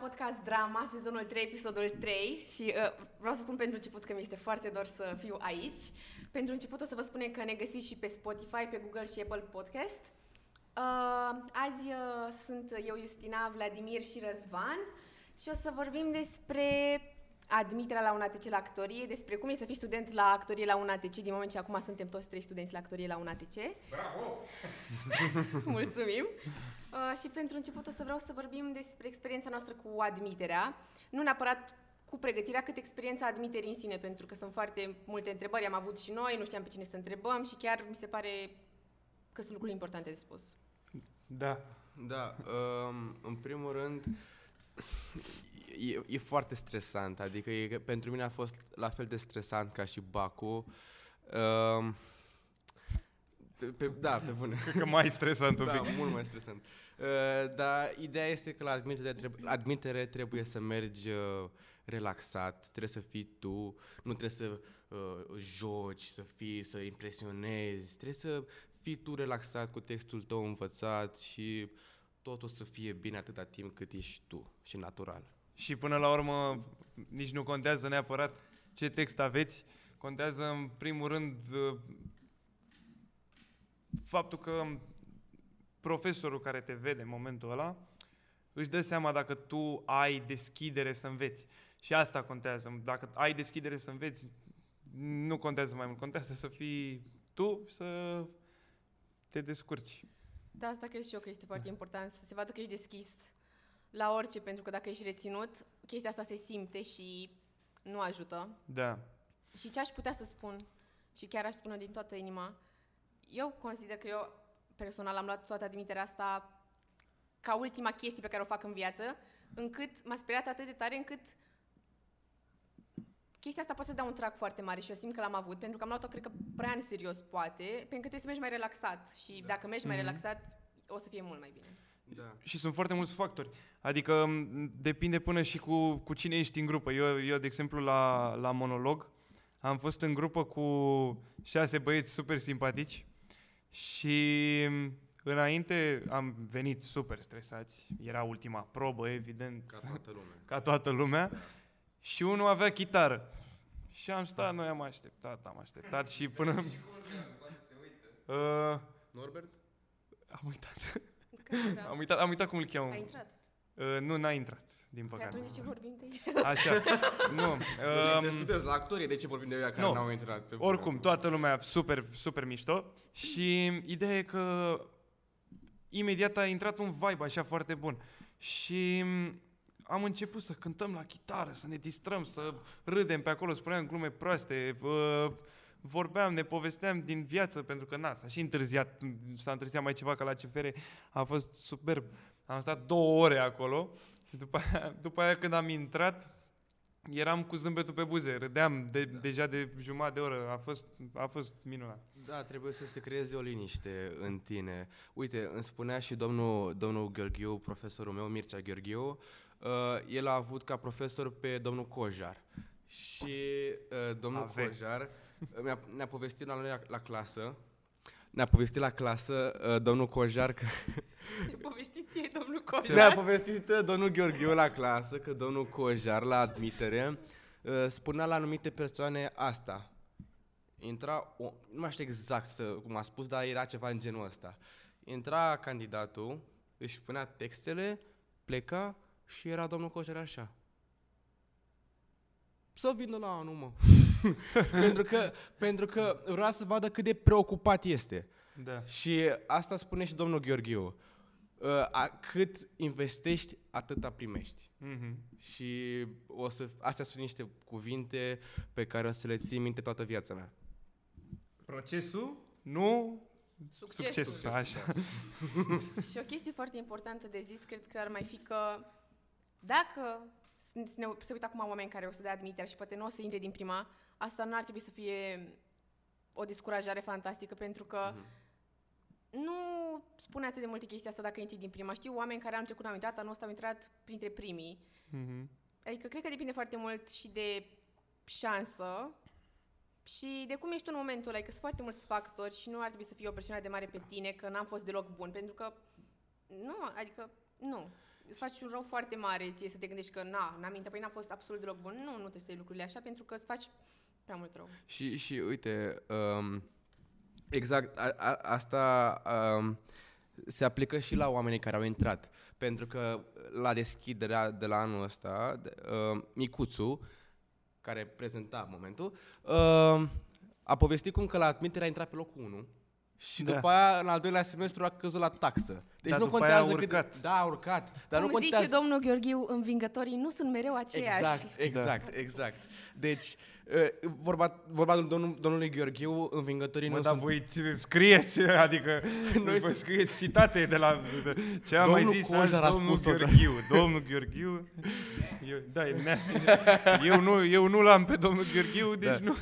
podcast Drama, sezonul 3, episodul 3 și uh, vreau să spun pentru început că mi este foarte dor să fiu aici. Pentru început o să vă spunem că ne găsiți și pe Spotify, pe Google și Apple Podcast. Uh, azi uh, sunt eu, Justina, Vladimir și Răzvan și o să vorbim despre admiterea la un ATC la actorie, despre cum e să fii student la actorie la un ATC, din moment ce acum suntem toți trei studenți la actorie la un ATC. Bravo! Mulțumim! Uh, și pentru început o să vreau să vorbim despre experiența noastră cu admiterea. Nu neapărat cu pregătirea, cât experiența admiterii în sine, pentru că sunt foarte multe întrebări, am avut și noi, nu știam pe cine să întrebăm și chiar mi se pare că sunt lucruri importante de spus. Da. Da, um, în primul rând, e, e foarte stresant, adică e, pentru mine a fost la fel de stresant ca și Bacu. Um, pe, pe, da, pe bune. Cred că mai stresant un da, pic. mult mai stresant. Uh, dar ideea este că la admitere, trebuie, la admitere trebuie să mergi uh, relaxat, trebuie să fii tu, nu trebuie să uh, joci, să fii, să impresionezi, trebuie să fii tu relaxat cu textul tău învățat și totul să fie bine atâta timp cât ești tu și natural. Și până la urmă nici nu contează neapărat ce text aveți, contează în primul rând uh, faptul că profesorul care te vede în momentul ăla își dă seama dacă tu ai deschidere să înveți. Și asta contează. Dacă ai deschidere să înveți, nu contează mai mult. Contează să fii tu, să te descurci. Da, asta cred și eu că este foarte important, să se vadă că ești deschis la orice, pentru că dacă ești reținut, chestia asta se simte și nu ajută. Da. Și ce aș putea să spun, și chiar aș spune din toată inima, eu consider că eu personal am luat toată admiterea asta ca ultima chestie pe care o fac în viață, încât m-a speriat atât de tare încât chestia asta poate să dea un trac foarte mare și eu simt că l-am avut, pentru că am luat-o, cred că, prea în serios, poate, pentru că trebuie să mergi mai relaxat și dacă mergi mai Mhm. relaxat, o să fie mult mai bine. Da. Și sunt foarte mulți factori. Adică m, depinde până și cu, cu cine ești în grupă. Eu, eu de exemplu, la, la monolog, am fost în grupă cu șase băieți super simpatici și m, înainte am venit super stresați. Era ultima probă, evident, Ca toată lumea. ca toată lumea. Și unul avea chitară. Și am stat, noi am așteptat, am așteptat și până... Uh, Norbert? am uitat. Că era- Am uitat, am uitat cum îl cheamă. A intrat. Uh, nu, n-a intrat, din Păi păcate. atunci de ce vorbim de aici? Așa, nu. Um, Um, studenți la actorie, de ce vorbim de ea care nu. n-au intrat? Pe oricum, toată lumea super, super mișto și ideea e că imediat a intrat un vibe așa foarte bun și am început să cântăm la chitară, să ne distrăm, să râdem pe acolo, spuneam glume proaste, uh, vorbeam, ne povesteam din viață, pentru că na, s-a și întârziat, s-a întârziat mai ceva ca la CFR, a fost superb. Am stat două ore acolo și după aia, după aia când am intrat, eram cu zâmbetul pe buze, râdeam de, Da. deja de jumătate de oră, a fost, a fost minunat. Da, trebuie să se creeze o liniște în tine. Uite, îmi spunea și domnul, domnul Gheorghiu, profesorul meu, Mircea Gheorghiu, uh, el a avut ca profesor pe domnul Cojar. Și uh, domnul Ave. Cojar uh, mi-a, ne-a povestit la noi la, la clasă, ne-a povestit la clasă uh, domnul Cojar că Povestiți ție, domnul Ne-a Cojar. povestit uh, domnul Gheorghiu la clasă că domnul Cojar la admitere uh, spunea la anumite persoane asta. Intra, o, nu mai știu exact să, cum a spus, dar era ceva în genul ăsta. Intra candidatul, își punea textele, pleca și era domnul Cojar așa. Să vină la anul, mă. pentru, că, pentru că vrea să vadă cât de preocupat este. Da. Și asta spune și domnul Gheorghiu. Uh, a, cât investești, atâta primești. Mm-hmm. Și o să, astea sunt niște cuvinte pe care o să le ții minte toată viața mea. Procesul, nu Succesul. succesul. Așa. Și o chestie foarte importantă de zis, cred că ar mai fi că dacă s- ne, se uită acum oameni care o să dea admiterea și poate nu o să intre din prima, asta nu ar trebui să fie o descurajare fantastică, pentru că nu spune atât de multe chestii asta dacă intri din prima. Știu oameni care au trecut, au intrat, anul ăsta au intrat printre primii. Mm-hmm. Adică cred că depinde foarte mult și de șansă și de cum ești tu în momentul ăla. Că sunt foarte mulți factori și nu ar trebui să fie o presiune de mare pe tine că n-am fost deloc bun, pentru că nu, adică nu. îți faci un rău foarte mare ție să te gândești că na, n-am mintea, păi n-a fost absolut deloc bun. Nu, nu trebuie să iei lucrurile așa pentru că îți faci prea mult rău. Și, și uite, um, exact a, a, asta um, se aplică și la oamenii care au intrat. Pentru că la deschiderea de la anul ăsta, de, uh, Micuțu, care prezenta momentul, uh, a povestit cum că la admitere a intrat pe locul 1 și Da. după aia, în al doilea semestru, a căzut la taxă. Deci Da, nu după aia a contează urcat. cât... Da, a urcat. Dar Cum nu contează... zice domnul Gheorghiu, învingătorii nu sunt mereu aceiași. Exact, exact, exact. Deci, uh, vorba, vorba domnul, domnului Gheorghiu, învingătorii Mă, nu dar sunt... voi ți- scrieți, adică Noi noi voi să- scrieți citate de la de, ce a mai Domnul zis Cojar azi a domnul spus-o, da. Gheorghiu. Domnul Gheorghiu. Eu, da, e nea. eu, nu, eu nu l-am pe domnul Gheorghiu, deci Da. nu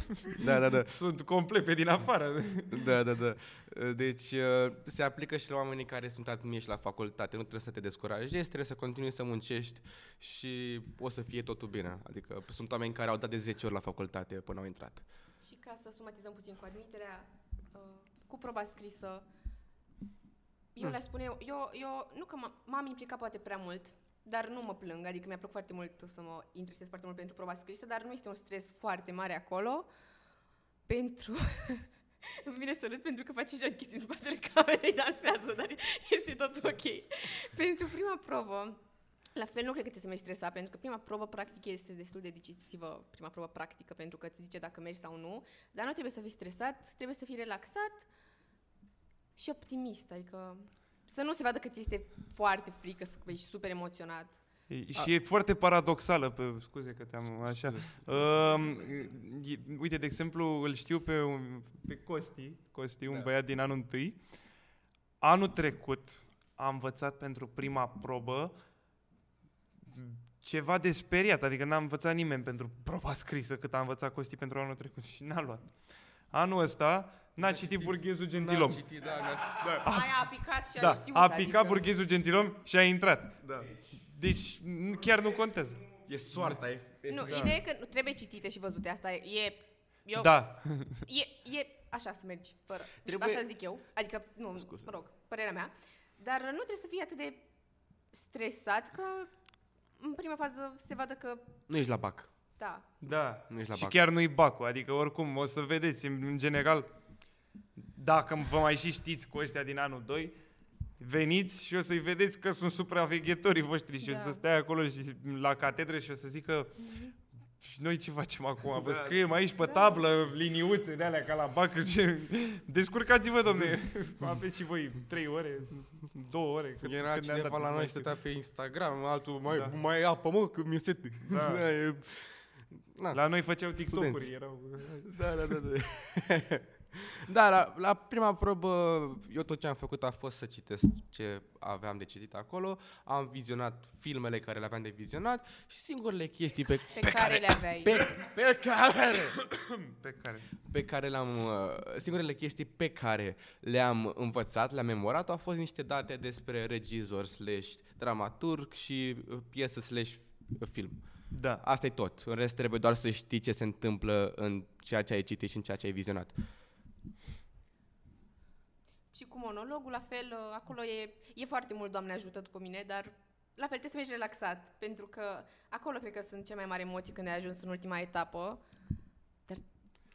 Da, da, da. sunt complet pe din afară. Da, da, da. Deci uh, se aplică și la oamenii care sunt admiși la facultate. Nu trebuie să te descurajezi, trebuie să continui să muncești și o să fie totul bine. Adică sunt oameni care au dat de 10 ori la facultate până au intrat. Și ca să sumatizăm puțin cu admiterea, uh, cu proba scrisă, eu Hmm. le spune, eu, eu, eu nu că m- m-am implicat poate prea mult, dar nu mă plâng, adică mi-a plăcut foarte mult să mă interesez foarte mult pentru proba scrisă, dar nu este un stres foarte mare acolo, pentru... Îmi vine să râd pentru că face și chestii în spatele camerei, dansează, dar este tot ok. pentru prima probă, la fel nu cred că te să mergi stresat, pentru că prima probă practică este destul de decisivă, prima probă practică, pentru că îți zice dacă mergi sau nu, dar nu trebuie să fii stresat, trebuie să fii relaxat și optimist, adică să nu se vadă că ți este foarte frică, să ești super emoționat. E, și e foarte paradoxală, pe, scuze că te-am așa. Um, e, uite, de exemplu, îl știu pe, un, pe Costi, Costi, un Da. băiat din anul întâi. Anul trecut a învățat pentru prima probă ceva de speriat, adică n-a învățat nimeni pentru proba scrisă cât a învățat Costi pentru anul trecut și n-a luat. Anul ăsta n-a citit burghezul gentilom. N-am citit, da, mi-a- Aia a picat și a Da, știut, a picat adică... burghezul gentilom și a intrat. da. Deci n- chiar nu contează. E soarta, e... e Nu, Da. ideea e că nu trebuie citite și văzute, asta e... Eu, Da. E, e așa să mergi, fără. Trebuie- Așa zic eu. Adică, nu, Scuze. mă rog, părerea mea. Dar nu trebuie să fii atât de stresat că în prima fază se vadă că, Nu ești la bac. da, Da, Nu ești la și bac. chiar nu-i bacul, adică oricum o să vedeți, în, în general, dacă vă mai și știți cu ăștia din anul 2, veniți și o să-i vedeți că sunt supraveghetorii voștri și Da. o să stea acolo și la catedră și o să zică și noi ce facem acum? Vă Da. scriem aici pe Da. tablă liniuțe de alea ca la bac. Ce... Descurcați-vă, domne. Aveți și voi trei ore, două ore. cât- Era cât ne-a cineva dat la noi, mai stătea pe Instagram, altul, mai, Da. mai apă, mă, că mi-e sete. Da. e... Na. La noi făceau TikTok-uri, Studenți. erau... Da, da, da. Da, da la, la prima probă, eu tot ce am făcut a fost să citesc ce aveam de citit acolo, am vizionat filmele care le aveam de vizionat și singurele chestii pe, pe, care, le aveai. pe, pe care Pe care... pe care le-am, uh, singurele chestii pe care le-am învățat, le-am memorat, au fost niște date despre regizor slash dramaturg și uh, piesă slash uh, film. Da. Asta e tot. În rest trebuie doar să știi ce se întâmplă în ceea ce ai citit și în ceea ce ai vizionat. Și cu monologul, la fel, uh, acolo e, e foarte mult, Doamne ajută, după mine, dar la fel trebuie să mergi relaxat, pentru că acolo cred că sunt cele mai mari emoții când ai ajuns în ultima etapă, dar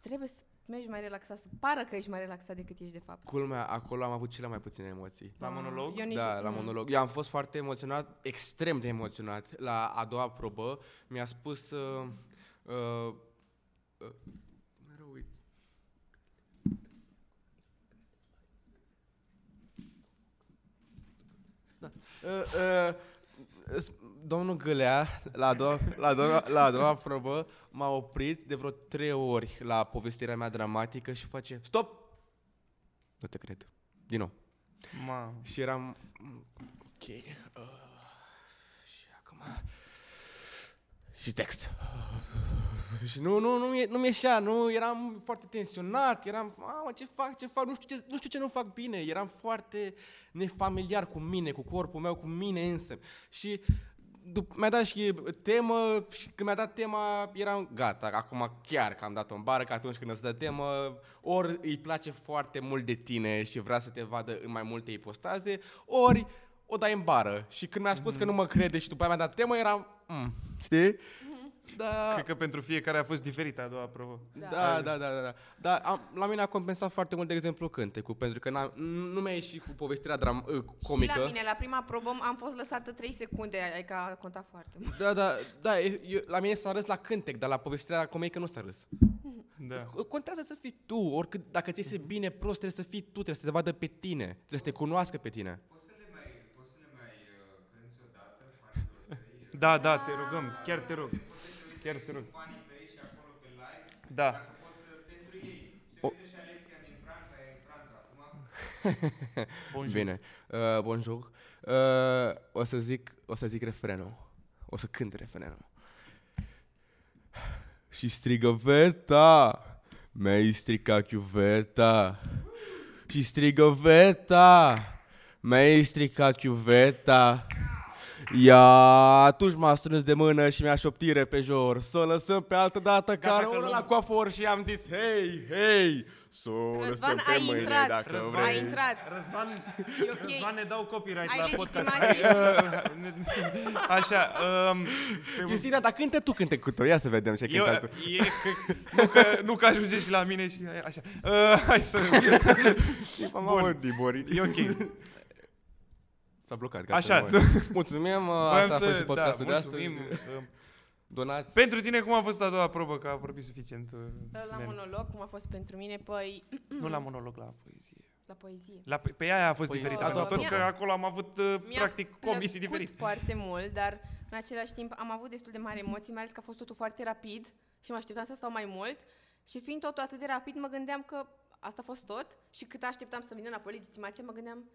trebuie să mergi mai relaxat, să pară că ești mai relaxat decât ești de fapt. Culmea, acolo am avut cele mai puține emoții. La monolog? Eu nici Da, nu- la mm. monolog. Eu am fost foarte emoționat, extrem de emoționat. La a doua probă mi-a spus... Uh, uh, uh, mereu uit. Da. Uh, uh, s- domnul Gâlea, la a, doua, la, a doua, la a doua probă, m-a oprit de vreo trei ori la povestirea mea dramatică și face Stop! Nu te cred. Din nou. Ma. Și eram... mm, Ok. Uh, și acum... Și text. Și nu, nu, nu, mi- nu mi-eșea, nu, eram foarte tensionat, eram, mamă, ce fac, ce fac, nu știu ce, nu știu ce nu fac bine, eram foarte nefamiliar cu mine, cu corpul meu, cu mine însă. Și dup- mi-a dat și temă și când mi-a dat tema eram gata, acum chiar că am dat-o în bară, că atunci când îți dă temă, ori îi place foarte mult de tine și vrea să te vadă în mai multe ipostaze, ori o dai în bară. Și când mi-a spus că nu mă crede și după aia mi-a dat temă, eram, mm, știi? Da, Cred că pentru fiecare a fost diferită a doua probă. Da. da, da, da, da, da. Dar am, la mine a compensat foarte mult, de exemplu, cântecul, pentru că n-am, nu mi-a ieșit cu povestirea dram, uh, comică. Și la mine, la prima probă, am fost lăsată 3 secunde, adică a contat foarte mult. Da, da, da, eu, la mine s-a râs la cântec, dar la povestirea comică nu s-a râs. Da. Contează să fii tu, oricât, dacă ți iese bine, prost, trebuie să fii tu, trebuie să te vadă pe tine, trebuie să te cunoască pe tine. Poți să le mai, poți să le mai uh, cânti odată fanilor tăi? Da, da, te rugăm, chiar te rog. Chiar te rog. Fanii tăi și acolo pe live? Da. Dacă poți să, pentru ei. Se O- uite și Alexia din Franța, e în Franța acum. Bonjour. Bine, uh, bonjour. Uh, o să zic, o să zic refrenul. O să cânt refrenul. Și strigă Veta, mi-ai stricat chiuveta. Și strigă Veta, mi-ai stricat chiuveta. Ia, atunci m-a strâns de mână și mi-a șoptit repejor Să o lăsăm pe altă dată Gata, care că oră luăm. la coafor Și am zis, hei, hei Să o lăsăm Răzvan, pe ai mâine intrat. dacă Răzvan, vrei ai intrat. Răzvan, E ok. Răzvan ne dau copyright Ai la podcast. legitimație. Așa, um, pe Iusina, dar cântă tu cântecul tău, ia să vedem ce eu, cântă tu. e, că, nu, că, nu că ajunge și la mine și așa. Uh, hai să... Mamă, Dibori. E ok. S-a blocat, gata. Așa. nu mai- Mulțumim, asta a fost și podcastul de astăzi. mulțumim. Uh, Donați. Pentru tine, cum a fost a doua probă? Că a vorbit suficient. uh, La Nene. monolog, cum a fost pentru mine, păi Nu la monolog, la poezie. la poezie. La, pe ea a fost Păi, diferită a doua pentru toți, că probă. acolo am avut, uh, Mi-a practic, comisii plăcut diferite. foarte mult, dar în același timp am avut destul de mari emoții, mai ales că a fost totul foarte rapid și mă așteptam să stau mai mult. Și fiind totul atât de rapid, mă gândeam că asta a fost tot și cât așteptam să vină înapoi legitimația, mă gândeam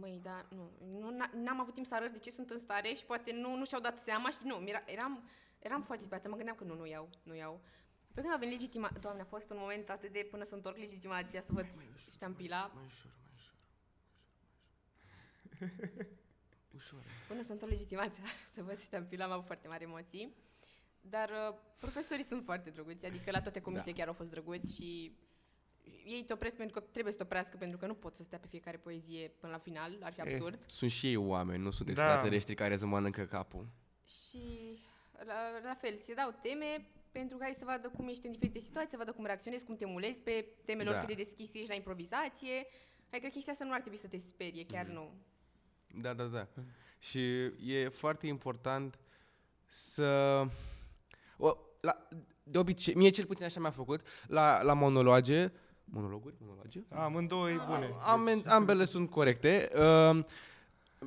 Măi, da, nu, nu n- n-am avut timp să arăt de ce sunt în stare și poate nu, nu și-au dat seama și nu, era, eram, eram foarte speriată, mă gândeam că nu, nu iau, nu iau. Pe când a venit legitima, doamne, a fost un moment atât de până să întorc legitimația, să văd ștampila, Mai ușor, mai ușor. Ușor. Până să întorc legitimația, să văd ștampila, am avut foarte mari emoții. Dar uh, profesorii sunt foarte drăguți, adică la toate comisiile Da. chiar au fost drăguți și ei te opresc pentru că trebuie să te oprească, pentru că nu pot să stea pe fiecare poezie până la final, ar fi E. absurd. Sunt și ei oameni, nu sunt Da. extraterestri care să mănâncă capul. Și la, la fel, se dau teme pentru ca ei să vadă cum ești în diferite situații, să vadă cum reacționezi, cum te mulezi pe temele Da. cât de deschis ești la improvizație. Adică chestia asta nu ar trebui să te sperie, chiar Mhm. nu. Da, da, da. Și e foarte important să... O, la, de obicei, mie cel puțin așa mi-a făcut, la, la monologe, monologuri, monologe? Amândouă e bune. Am, ambele sunt corecte. Uh,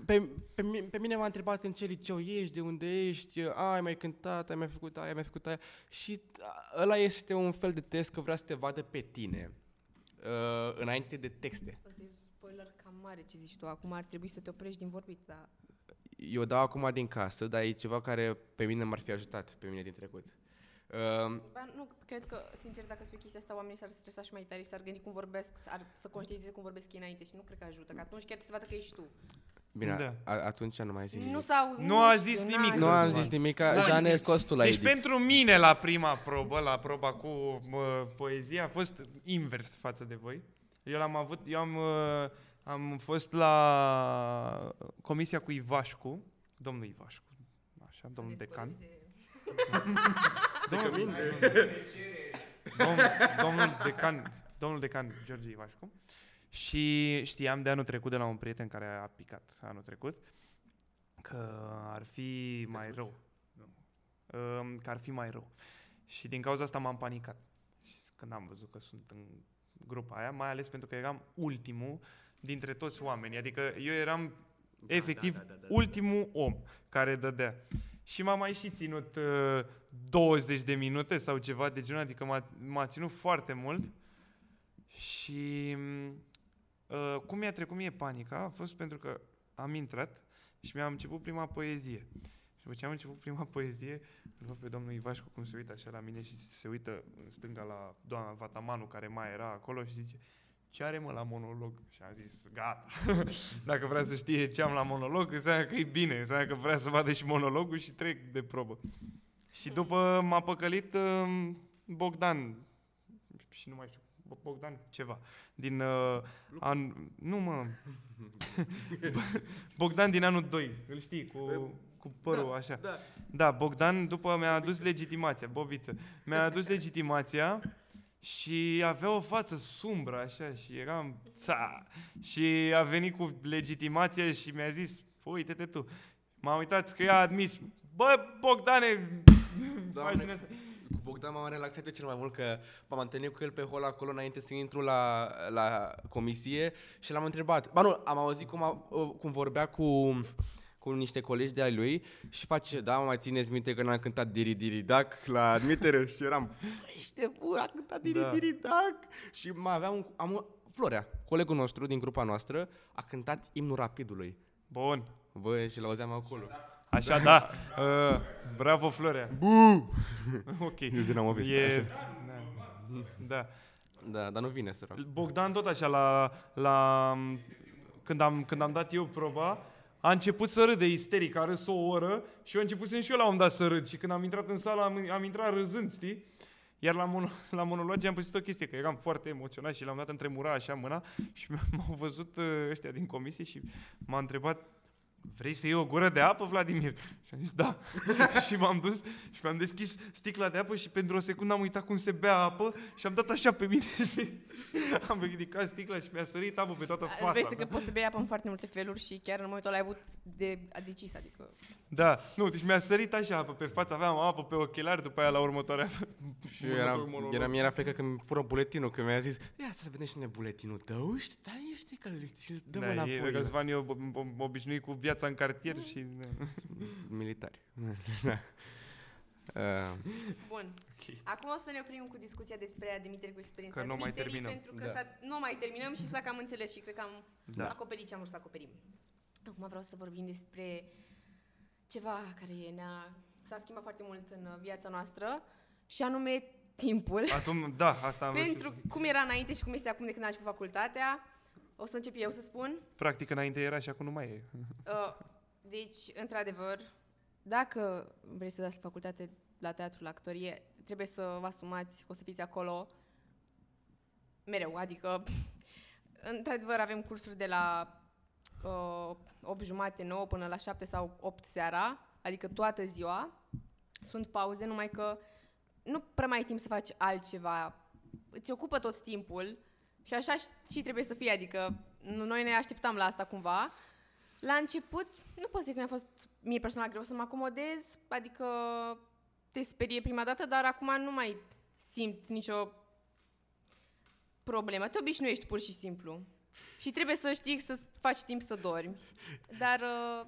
pe, pe, mi- pe mine m-a întrebat în ce liceu ești, de unde ești, a, ai mai cântat, ai mai făcut aia, ai mai făcut aia. Și a, ăla este un fel de test că vrea să te vadă pe tine, uh, înainte de texte. Asta e spoiler cam mare ce zici tu. Acum ar trebui să te oprești din vorbit, dar Eu dau acum din casă, dar e ceva care pe mine m-ar fi ajutat, pe mine din trecut. Uh, Ba, nu, cred că, sincer, dacă spui chestia asta, oamenii s-ar stresa și mai tare, și s-ar gândi cum vorbesc, ar, să conștientizeze cum vorbesc ei înainte și nu cred că ajută, că atunci chiar se vadă că ești tu. bine, Da. a, atunci nu mai zic Nu nimic. s-au... Nu a știu, zis n-a nimic, Nu zis am Răzvan. zis nimic, Da, Jane, deci- scos tu la Deci edit. pentru mine la prima probă, la proba cu mă, poezie, a fost invers față de voi. Eu am avut, eu am, uh, am fost la comisia cu Ivașcu, domnul Ivașcu, așa, domnul decan. Domnul, domn, domnul decan, domnul decan George Ivașcu. Și știam de anul trecut de la un prieten care a picat anul trecut că ar fi mai rău. Um, Că ar fi mai rău. Și din cauza asta m-am panicat. Și când am văzut că sunt în grupa aia, mai ales pentru că eram ultimul dintre toți oamenii. Adică eu eram efectiv da, da, da, da. ultimul om care dădea. Și m-a mai și ținut uh, 20 de minute sau ceva de genul, adică m-a, m-a ținut foarte mult. Și uh, cum mi-a trecut mie panica a fost pentru că am intrat și mi-am început prima poezie. Și după ce am început prima poezie, îl văd pe domnul Ivașcu cum se uită așa la mine și se uită în stânga la doamna Vatamanu care mai era acolo și zice ce are mă la monolog? Și am zis, gata. Dacă vrea să știe ce am la monolog, înseamnă că e bine, înseamnă că vrea să vadă și monologul și trec de probă. Și după m-a păcălit um, Bogdan și nu mai știu, Bo- Bogdan ceva, din uh, an, nu mă, Bogdan din anul 2, îl știi, cu, cu părul așa. Da. Da, Bogdan după mi-a adus legitimația, Bobiță, mi-a adus legitimația și avea o față sumbră așa și eram ța, și a venit cu legitimația și mi-a zis, uite-te tu, m-am uitat că i-a admis, bă, Bogdane, faci din asta. Cu Bogdan m-am relaxat eu cel mai mult că m-am întâlnit cu el pe hol acolo înainte să intru la, la comisie și l-am întrebat. Ba nu, am auzit cum, a, cum vorbea cu, cu niște colegi de-ai lui și face, da, mă mai țineți minte că n-am cântat Diri Diri Dac la admitere și eram, "Bă, ești bun, a cântat Diri Da. Diri Dac și mai aveam un, am un, Florea, colegul nostru din grupa noastră, a cântat imnul rapidului. Bun, Bă, și l-auzeam acolo. așa da, uh, bravo Florea. Bu! Ok. Eu zi n-am o veste, E, așa. da. da. Da, dar nu vine, sărac. Bogdan tot așa la, la când, am, când am dat eu proba, a început să râde isteric, a râs o oră și eu începusem și eu la un dat să râd și când am intrat în sală am, am intrat râzând, știi? Iar la, mono, la monologie am pus o chestie, că eram foarte emoționat și l-am dat între mura așa mâna și m-au văzut uh, ăștia din comisie și m-a întrebat Vrei să iei o gură de apă, Vladimir? Și am zis, da. și m-am dus și mi-am deschis sticla de apă și pentru o secundă am uitat cum se bea apă și am dat așa pe mine, știi? Am ridicat sticla și mi-a sărit apă pe toată fața. Vezi că da. poți să bei apă în foarte multe feluri și chiar în momentul ăla ai avut de a decis, adică... Da, nu, deci mi-a sărit așa apă pe față, aveam apă pe ochelari, după aia la următoarea Și următorul eram, monolog. era, mi-era frică că mi fură buletinul, că mi-a zis, ia să vedem și noi buletinul tău, și stai liniște că îl ți-l dăm da, e, înapoi. Răzvan e ob- ob- obișnuit cu viața în cartier și... Da. Militari. Da. Uh, Bun. Acum o să ne oprim cu discuția despre admitere cu experiența Că nu mai admiterii, terminăm. Pentru că Da. s-a, nu mai terminăm și s-a cam înțeles și cred că am Da. acoperit ce am vrut să acoperim. Acum vreau să vorbim despre ceva care ne-a, s-a schimbat foarte mult în uh, viața noastră și anume timpul. Atunci, da, asta am vrut Pentru să zic. cum era înainte și cum este acum de când am început facultatea, o să încep eu să spun. Practic înainte era și acum nu mai e. Uh, deci, într-adevăr, dacă vreți să dați facultate la teatru, la actorie, trebuie să vă asumați că o să fiți acolo mereu. Adică, într-adevăr, avem cursuri de la uh, 8 jumate, 9 până la 7 sau 8 seara, adică toată ziua. Sunt pauze, numai că nu prea mai ai timp să faci altceva. Îți ocupă tot timpul și așa și trebuie să fie, adică nu- noi ne așteptam la asta cumva. La început, nu pot să zic că mi-a fost mie personal greu să mă acomodez, adică te sperie prima dată, dar acum nu mai simt nicio problemă. Te obișnuiești pur și simplu. Și trebuie să știi să faci timp să dormi. Dar uh,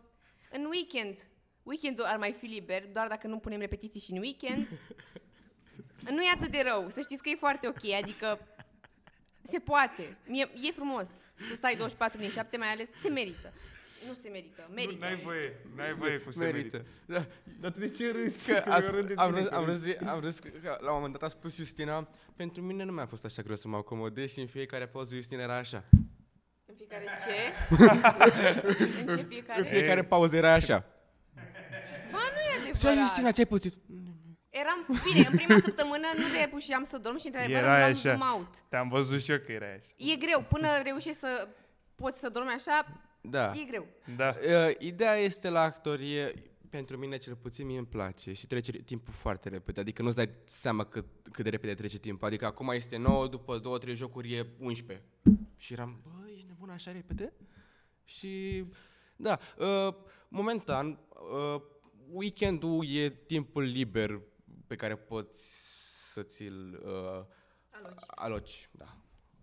în weekend, weekendul ar mai fi liber, doar dacă nu punem repetiții și în weekend. Nu e atât de rău, să știți că e foarte ok, adică se poate. Mie, e frumos să stai 24 din 7, mai ales se merită. Nu se merită, Nu, merită. n-ai voie, n-ai voie cu se merită. merită. Da. Dar tu de ce râzi? Că a, eu rând de am, tine, râs, că am, râzi. râs, de- am râs că la un moment dat a spus Justina, pentru mine nu mi-a fost așa greu să mă acomodez și în fiecare pauză Justina era așa. În fiecare ce? în ce În fiecare? fiecare pauză era așa. Ba, nu e Și Justina, adevărat. ce ai pus? Eram, bine, în prima săptămână nu de pușeam să dorm și într-adevăr Erai îmi luam așa. zoom out. Te-am văzut și eu că erai așa. E greu, până reușești să poți să dormi așa, Da. e greu. Da. Uh, ideea este la actorie, pentru mine cel puțin mie îmi place și trece timpul foarte repede, adică nu-ți dai seama cât, cât de repede trece timpul, adică acum este 9, după 2-3 jocuri e 11. Și eram, bă, ești nebun așa repede? Și, da, uh, momentan, uh, weekendul e timpul liber pe care poți să ți-l uh, Aloci. aloci. Da.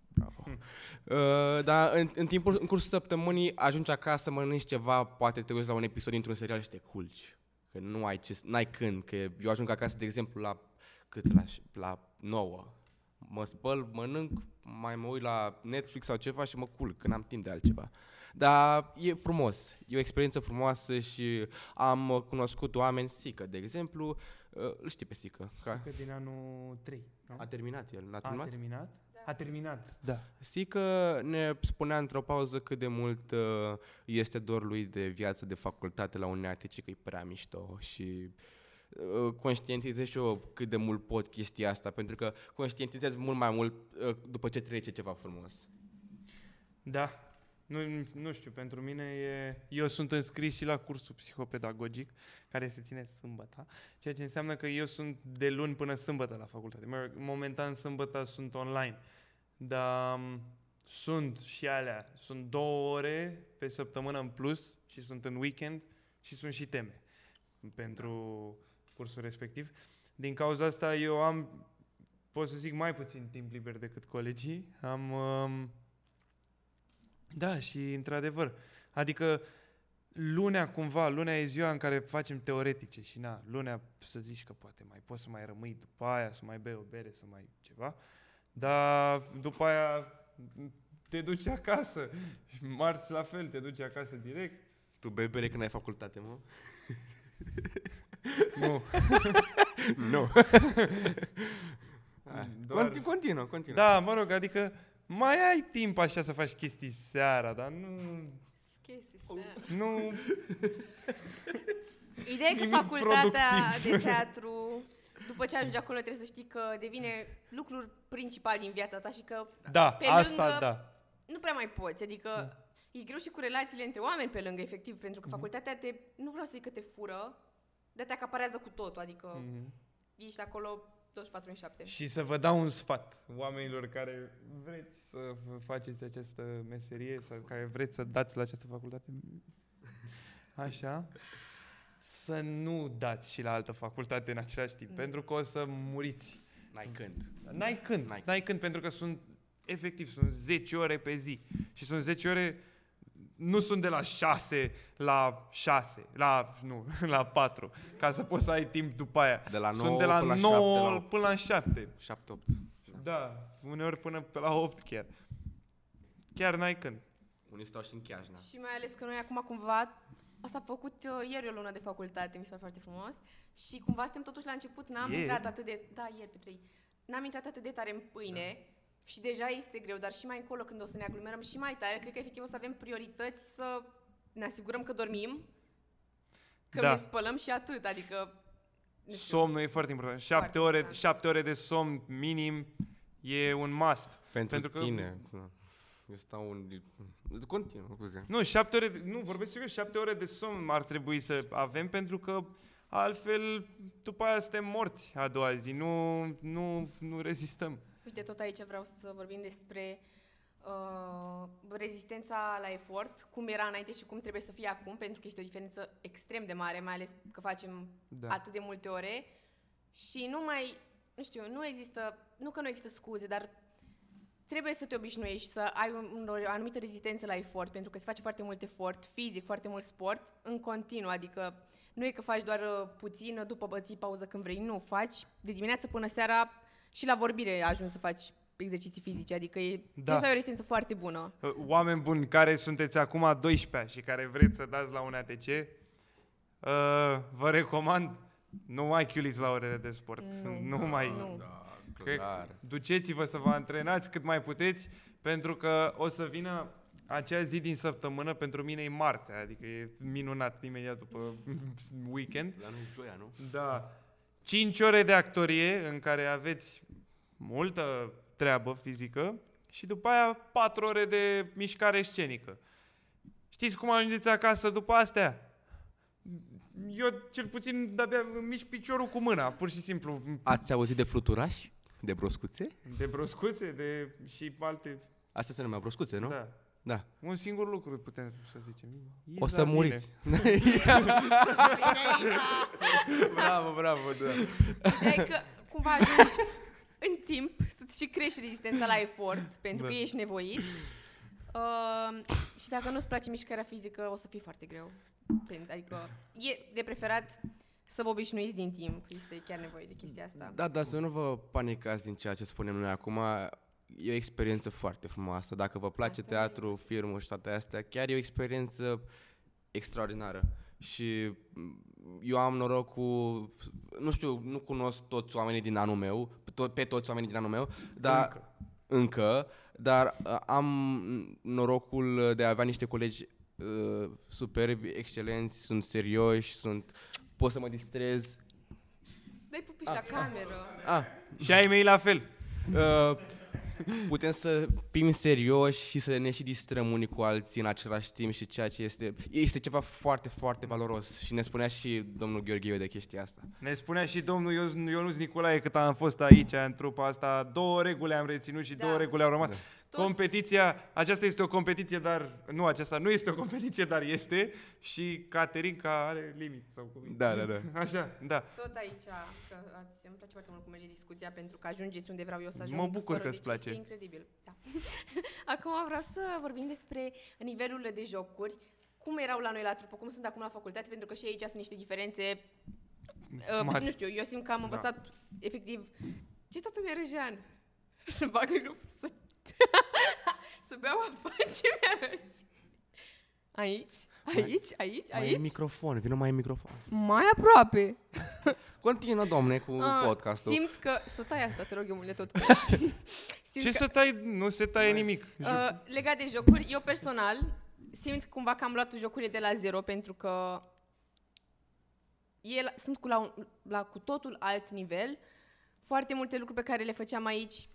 Bravo. Uh, dar în, în timpul, în cursul săptămânii ajungi acasă, mănânci ceva, poate te uiți la un episod dintr-un serial și te culci. Că nu ai, ce, n-ai când, că eu ajung acasă, de exemplu, la cât? La, ș- la 9. Mă spăl, mănânc, mai mă uit la Netflix sau ceva și mă culc, că n-am timp de altceva. Dar e frumos, e o experiență frumoasă și am uh, cunoscut oameni, Sică, de exemplu, uh, îl știi pe Sică, ca, Că din anul 3, nu? a terminat el, n-a A terminat? terminat? A terminat, da. Sică ne spunea într-o pauză cât de mult uh, este dor lui de viață de facultate la UNEATC, că e prea mișto și uh, conștientizez și eu cât de mult pot chestia asta, pentru că conștientizez mult mai mult uh, după ce trece ceva frumos. Da. Nu, nu știu, pentru mine e... Eu sunt înscris și la cursul psihopedagogic, care se ține sâmbătă, ceea ce înseamnă că eu sunt de luni până sâmbătă la facultate. Mă rog, Momentan sâmbătă sunt online, dar m, sunt și alea. Sunt două ore pe săptămână în plus și sunt în weekend și sunt și teme pentru cursul respectiv. Din cauza asta eu am, pot să zic, mai puțin timp liber decât colegii. Am... Um, da, și într-adevăr. Adică lunea cumva, lunea e ziua în care facem teoretice și na, lunea să zici că poate mai poți să mai rămâi după aia, să mai bei o bere, să mai ceva, dar după aia te duci acasă. Și marți la fel, te duci acasă direct. Tu bei bere când ai facultate, mă? Nu. Nu. Doar- Continu, continuă, continuă. Da, mă rog, adică mai ai timp așa să faci chestii seara, dar nu... Chestii Oh. să- Nu... Ideea e că Nimic facultatea productiv. de teatru, după ce ajungi acolo, trebuie să știi că devine lucrul principal din viața ta și că Da, Pe asta lângă- da. nu prea mai poți. Adică e greu și cu relațiile între oameni pe lângă, efectiv, pentru că facultatea te, nu vreau să zic că te fură, dar te acaparează cu totul, adică Mhm. ești acolo 24 în 7. Și să vă dau un sfat oamenilor care vreți să v- faceți această meserie sau care vreți să dați la această facultate. Așa. Să nu dați și la altă facultate în același timp, Mm. pentru că o să muriți. N-ai când. N-ai când, N-ai n-ai când, pentru că sunt, efectiv, sunt 10 ore pe zi. Și sunt 10 ore, nu sunt de la 6 la 6, la, nu, la 4, ca să poți să ai timp după aia. De la sunt 9 de la până la 9 7, la 8. până la 7. 7-8. Da, uneori până pe la 8 chiar. Chiar n-ai când. Unii stau și în chiajna. Și mai ales că noi acum cumva, asta a făcut uh, ieri o lună de facultate, mi se pare foarte frumos, și cumva suntem totuși la început, n-am Ieri? intrat atât de, da, ieri pe trei, n-am intrat atât de tare în pâine și deja este greu, dar și mai încolo când o să ne aglomerăm și mai tare, cred că efectiv o să avem priorități să ne asigurăm că dormim, că Da. ne spălăm și atât, adică... nu știu. Somnul e foarte important. 7 Foarte ore, important. 7 ore de somn minim e un must. Pentru, Pentru că- tine. da. Eu stau un... Continuă, scuze. Nu, 7 ore, de, nu, vorbesc serios, 7 ore de somn ar trebui să avem pentru că altfel după aia suntem morți a doua zi, nu, nu, nu rezistăm. Uite, tot aici vreau să vorbim despre uh, rezistența la efort, cum era înainte și cum trebuie să fie acum, pentru că este o diferență extrem de mare, mai ales că facem Da. da. atât de multe ore și nu mai, nu știu, nu există, nu că nu există scuze, dar trebuie să te obișnuiești, să ai un, o anumită rezistență la efort, pentru că se face foarte mult efort fizic, foarte mult sport, în continuu, adică nu e că faci doar uh, puțin, după bății pauză când vrei, nu, faci de dimineață până seara și la vorbire ajungi să faci exerciții fizice, adică e, Da. da. să ai o rezistență foarte bună. Uh, Oameni buni care sunteți acum 12 și care vreți să dați la un ATC, uh, vă recomand nu mai chiuliți la orele de sport. Nu. nu mai... Nu. Da, Cred- clar. Duceți-vă să vă antrenați cât mai puteți, pentru că o să vină acea zi din săptămână, pentru mine e marțea, adică e minunat imediat după weekend. Dar nu joia, nu? Da. 5 ore de actorie în care aveți multă treabă fizică și după aia 4 ore de mișcare scenică. Știți cum ajungeți acasă după astea? Eu cel puțin de-abia îmi mișc piciorul cu mâna, pur și simplu. Ați auzit de fluturași? De broscuțe? De broscuțe, de și alte... Așa se numea broscuțe, nu? Da. Da. Un singur lucru putem să zicem. O să Izabile. muriți. bravo, bravo, da. Ideea e că cumva ajungi în timp să-ți și crești rezistența la efort, pentru Da. că ești nevoit. Uh, și dacă nu-ți place mișcarea fizică, o să fie foarte greu. Pen- Adică e de preferat să vă obișnuiți din timp. Este chiar nevoie de chestia asta. Da, dar să nu vă panicați din ceea ce spunem noi acum. E o experiență foarte frumoasă. Dacă vă place Asta e. teatru, filmul și toate astea, chiar e o experiență extraordinară. Și m, eu am norocul, nu știu, nu cunosc toți oamenii din anul meu, pe, to- pe toți oamenii din anul meu, dar Încă. încă, dar uh, am norocul de a avea niște colegi uh, superbi, excelenți, sunt serioși, sunt, pot să mă distrez Dai pupiși la cameră. Ah, Și ai mei la fel. uh, putem să fim serioși și să ne și distrăm unii cu alții în același timp și ceea ce este, este ceva foarte, foarte valoros și ne spunea și domnul Gheorghiu de chestia asta. Ne spunea și domnul Ionuț- Ionuț Nicolae cât am fost aici în trupa asta, două reguli am reținut și Da. două reguli au rămas. Da. Tot. Competiția, aceasta este o competiție, dar nu, aceasta nu este o competiție, dar este și Caterinca are limite sau cum e. Da, da, da. Așa, da. Tot aici, că ați, îmi place foarte mult cum merge discuția, pentru că ajungeți unde vreau eu să ajung. Mă bucur fără că de îți ce place. Este incredibil. Da. acum vreau să vorbim despre nivelurile de jocuri. Cum erau la noi la trupă, cum sunt acum la facultate, pentru că și aici sunt niște diferențe Uh, Mari. nu știu, eu simt că am Da. învățat efectiv ce toată mi-e răjean. Să bag în grup, să, să beau apă, ce mi-arăți? Aici, aici, aici, Mai e aici? microfon, vină mai e microfon. Mai aproape. Continuă, domne, cu Ah, podcastul. Simt că... Să tai asta, te rog eu mult de tot. simt Ce că, să tai? Nu se taie nimic. uh, legat de jocuri, eu personal simt cumva că am luat jocurile de la zero pentru că el, sunt cu, la, un, la cu totul alt nivel. Foarte multe lucruri pe care le făceam aici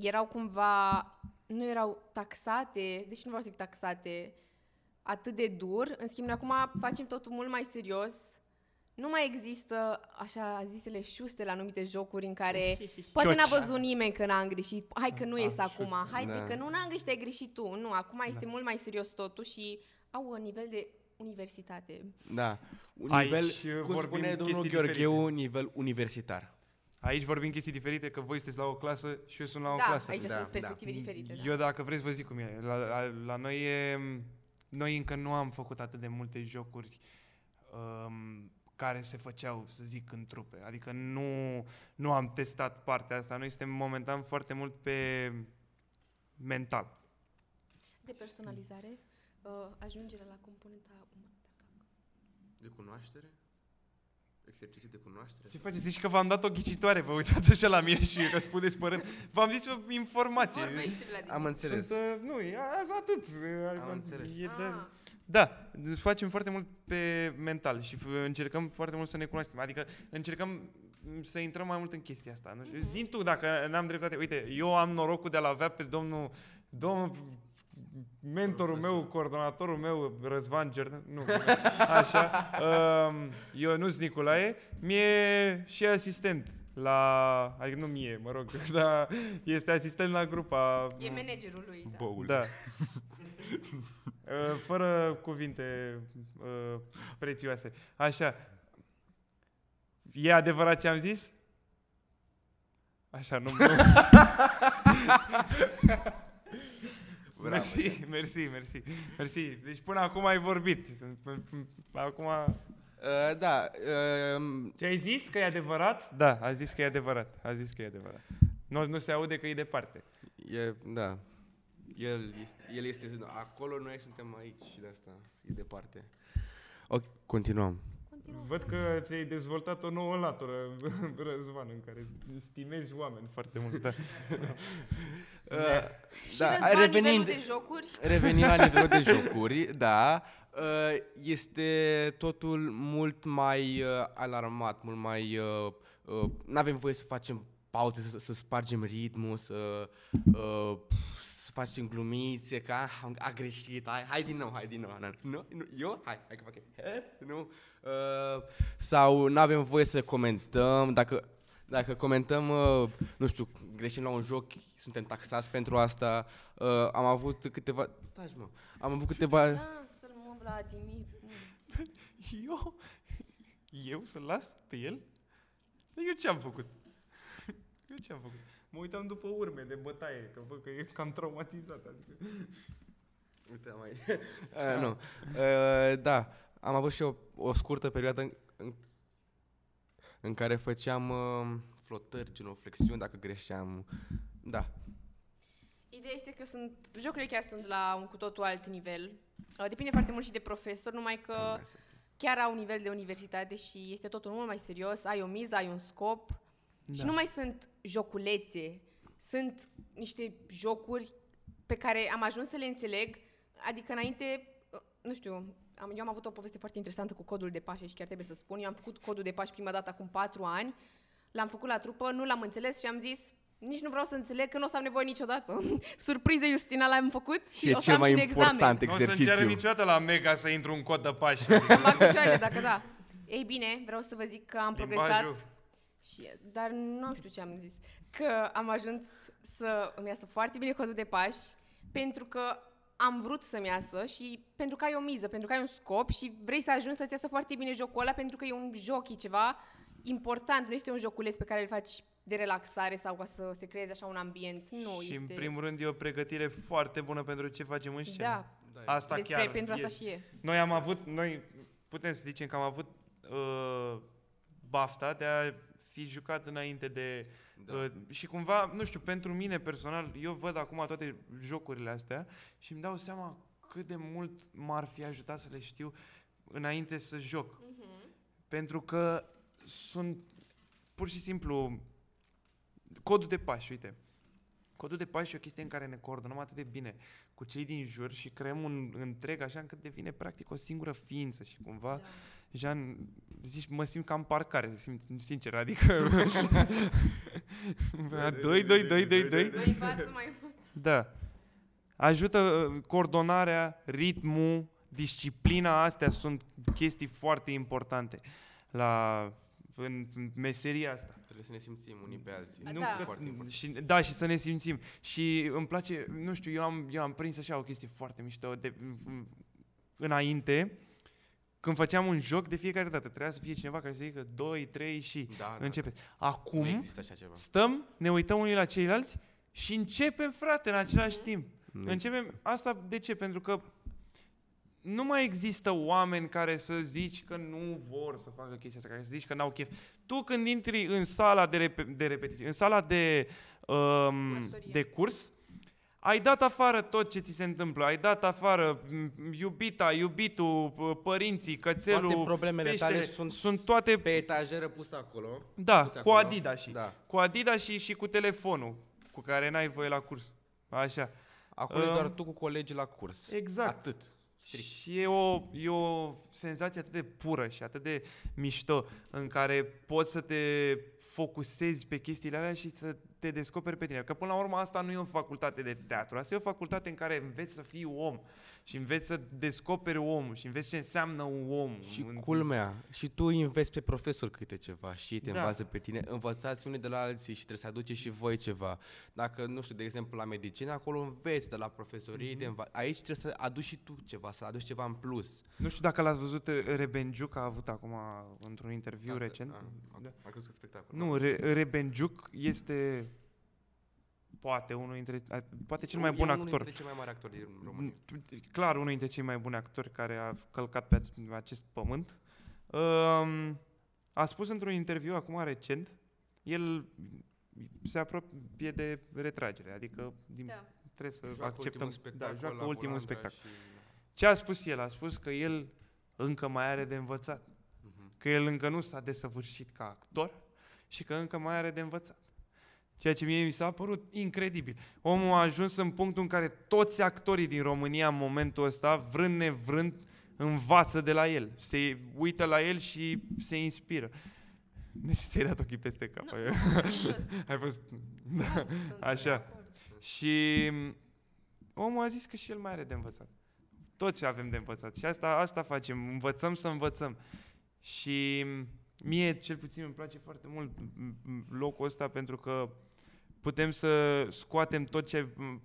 erau cumva, nu erau taxate, deși nu vreau să zic taxate, atât de dur. În schimb, noi acum facem totul mult mai serios. Nu mai există așa zisele șuste la anumite jocuri în care poate n-a Cioci. văzut nimeni că n-am greșit. Hai că nu Ah, ies acum. șuste. Hai Da. că nu n-am greșit, ai greșit tu. Nu, acum este mult mai serios totul și au un nivel de universitate. Da. Un Aici, nivel, uh, cum vorbim spune domnul chestii Gheorgheu, diferite. nivel universitar. Aici vorbim chestii diferite, că voi sunteți la o clasă și eu sunt la o da, clasă. aici Da, sunt da. perspective diferite. Da. Eu dacă vreți vă zic cum e. La, la, la noi e, noi încă nu am făcut atât de multe jocuri um, care se făceau, să zic, în trupe. Adică nu, nu am testat partea asta. Noi suntem momentan foarte mult pe mental. De personalizare, uh, ajungerea la componenta umană. De cunoaștere? Exerciții de cunoaștere? Ce faceți? Zici că v-am dat o ghicitoare, vă uitați așa la mine și răspundeți părând. V-am zis o informație. Vorbește, Vladimir. Am înțeles. Sunt, uh, nu, e azi atât. Am înțeles. E de, Ah. Da, deci facem foarte mult pe mental și f- încercăm foarte mult să ne cunoaștem. Adică încercăm m, să intrăm mai mult în chestia asta. Nu știu. Zin tu dacă n-am dreptate. Uite, eu am norocul de a-l avea pe domnul, domnul mentorul meu, coordonatorul meu, Răzvan Gerdan, nu, așa, um, Ionuț Nicolae, mie și asistent la, adică nu mie, mă rog, dar este asistent la grupa E managerul lui. Da. Boul. da. Uh, Fără cuvinte uh, prețioase. Așa. E adevărat ce am zis? Așa, nu... nu. Bravo. mersi, mersi, mersi, mersi. Deci până acum ai vorbit. Acum... Uh, da, uh, Ce ai zis că e adevărat? Da, a zis că e adevărat. A zis că e adevărat. Nu, nu se aude că e departe. e, da. El, el este acolo, noi suntem aici și de asta e departe. Ok, continuăm. Continuăm. Văd că ți-ai dezvoltat o nouă latură, Răzvan, în care stimezi oameni foarte mult. Da. Uh, Și da, Răzvan, nivelul revenind, de jocuri, revenind la nivelul de jocuri, da, uh, este totul mult mai uh, alarmat, mult mai... Uh, uh, nu avem voie să facem pauze, să, să spargem ritmul, să, uh, să facem glumițe, că ah, am- a greșit, hai, hai din nou, hai din nou. Nu, nu, nu eu? Hai, hai că fac eu. Nu? Uh, sau nu avem voie să comentăm, dacă dacă comentăm, uh, nu știu, greșim la un joc, suntem taxați pentru asta. Uh, am avut câteva... Taci, mă. Am avut câteva... da, să-l mă Vladimir. Nu. Eu? Eu să-l las pe el? Eu ce-am făcut? Eu ce-am făcut? Mă uitam după urme de bătaie, că văd că e cam traumatizat. Adică. Uite, mai... uh, nu. Uh, da, am avut și o, o scurtă perioadă în, în, în care făceam uh, flotări, genuflexiuni, dacă greșeam. Da. Ideea este că sunt, jocurile chiar sunt la un cu totul alt nivel. Uh, Depinde foarte mult și de profesor, numai că chiar au un nivel de universitate și este totul mult mai serios, ai o miză, ai un scop da. și nu mai sunt joculețe, sunt niște jocuri pe care am ajuns să le înțeleg, adică înainte, uh, nu știu, am, eu am avut o poveste foarte interesantă cu codul de pași și chiar trebuie să spun. Eu am făcut codul de pași prima dată acum patru ani, l-am făcut la trupă, nu l-am înțeles și am zis nici nu vreau să înțeleg că nu o să am nevoie niciodată. Surpriză, Justina, l-am făcut și, Și e o să cel am mai și în examen. important Nu o să-mi ceară exercițiu. niciodată la Mega să intru un cod de pași. Să-mi bag picioarele, dacă da. Ei bine, vreau să vă zic că am Limbajul. progresat, și, dar nu știu ce am zis, că am ajuns să îmi iasă foarte bine codul de pași, pentru că am vrut să-mi iasă și pentru că ai o miză, pentru că ai un scop și vrei să ajungi să-ți iasă foarte bine jocul ăla, pentru că e un joc, e ceva important, nu este un joculeț pe care îl faci de relaxare sau ca să se creeze așa un ambient. Nu, și este... în primul rând e o pregătire foarte bună pentru ce facem în scenă. Da, Asta despre, chiar pentru asta e. și e. Noi am avut, noi putem să zicem că am avut uh, bafta de a fi jucat înainte de... Da. Uh, și cumva, nu știu, pentru mine personal, eu văd acum toate jocurile astea și îmi dau seama cât de mult m-ar fi ajutat să le știu înainte să joc. Pentru că sunt pur și simplu codul de pași, uite. Codul de pași e o chestie în care ne coordonăm atât de bine cu cei din jur și creăm un întreg așa încât devine practic o singură ființă și cumva Da. Jean, zici, mă simt ca în parcare, simt, sincer, adică... 2, 2, 2, 2, 2. Mai în față, mai în față. Da. Ajută uh, coordonarea, ritmul, disciplina, astea sunt chestii foarte importante la, în, în meseria asta. Trebuie să ne simțim unii pe alții. Da. Nu Da. că, Foarte important. și, da, și să ne simțim. Și îmi place, nu știu, eu am, eu am prins așa o chestie foarte mișto de, înainte, când făceam un joc, de fiecare dată trebuia să fie cineva care să zică 2, 3 și Da, da. începe. Nu Acum există așa ceva. stăm, ne uităm unii la ceilalți și începem, frate, în același timp. Nu Începem, asta de ce? Pentru că nu mai există oameni care să zici că nu vor să facă chestia asta, care să zici că n-au chef. Tu când intri în sala de, rep- de repetiție, în sala de, um, Curățărie. de curs, ai dat afară tot ce ți se întâmplă, ai dat afară m, iubita, iubitul, p- părinții, cățelul, Toate problemele peștele, tale sunt sunt toate, pe etajeră pus acolo. da, puse cu acolo. Adidas și, Da. cu Adidas și, și cu telefonul, cu care n-ai voie la curs. Așa. Acolo e Um, doar tu cu colegii la curs. Exact. Atât. Strict. Și e o, e o senzație atât de pură și atât de mișto în care poți să te focusezi pe chestiile alea și să te descoperi pe tine. Că până la urmă asta nu e o facultate de teatru, asta e o facultate în care înveți să fii om și înveți să descoperi omul și înveți ce înseamnă un om. Și În- culmea, și tu înveți pe profesor câte ceva și ei te Da. învață pe tine, învățați unii de la alții și trebuie să aduceți și voi ceva. Dacă, nu știu, de exemplu, la medicină, acolo înveți de la profesorii, Mhm. mm-hmm. aici trebuie să aduci și tu ceva, să aduci ceva în plus. Nu știu dacă l-ați văzut, Rebenjuc a avut acum într-un interviu Dacă- recent. a, a, Da. a crezut că spectacol. Nu, Re- Rebenjuc este poate unul dintre, a- poate cel mai E bun unul actor. dintre cei mai mari actori din România. Clar, unul dintre cei mai buni actori care a călcat pe ac- acest pământ. Um, a spus într-un interviu acum recent, el se apropie de retragere, adică din, Da. trebuie să Joacă acceptăm. ultimul spectacol da, joacă la ultimul Bolanda spectacol. și- Ce a spus el? A spus că el încă mai are de învățat. Mhm. Că el încă nu s-a desăvârșit ca actor și că încă mai are de învățat. Ceea ce mie mi s-a părut incredibil. Omul a ajuns în punctul în care toți actorii din România în momentul ăsta, vrând nevrând, învață de la el. Se uită la el și se inspiră. Deci ți-ai dat ochii peste cap. Nu, nu, serios. Ai fost... Da, sunt Așa. de acord. Și m, omul a zis că și el mai are de învățat. Toți avem de învățat. Și asta, asta facem. Învățăm să învățăm. Și m, mie, cel puțin, îmi place foarte mult m, m, locul ăsta pentru că putem să scoatem tot ce m,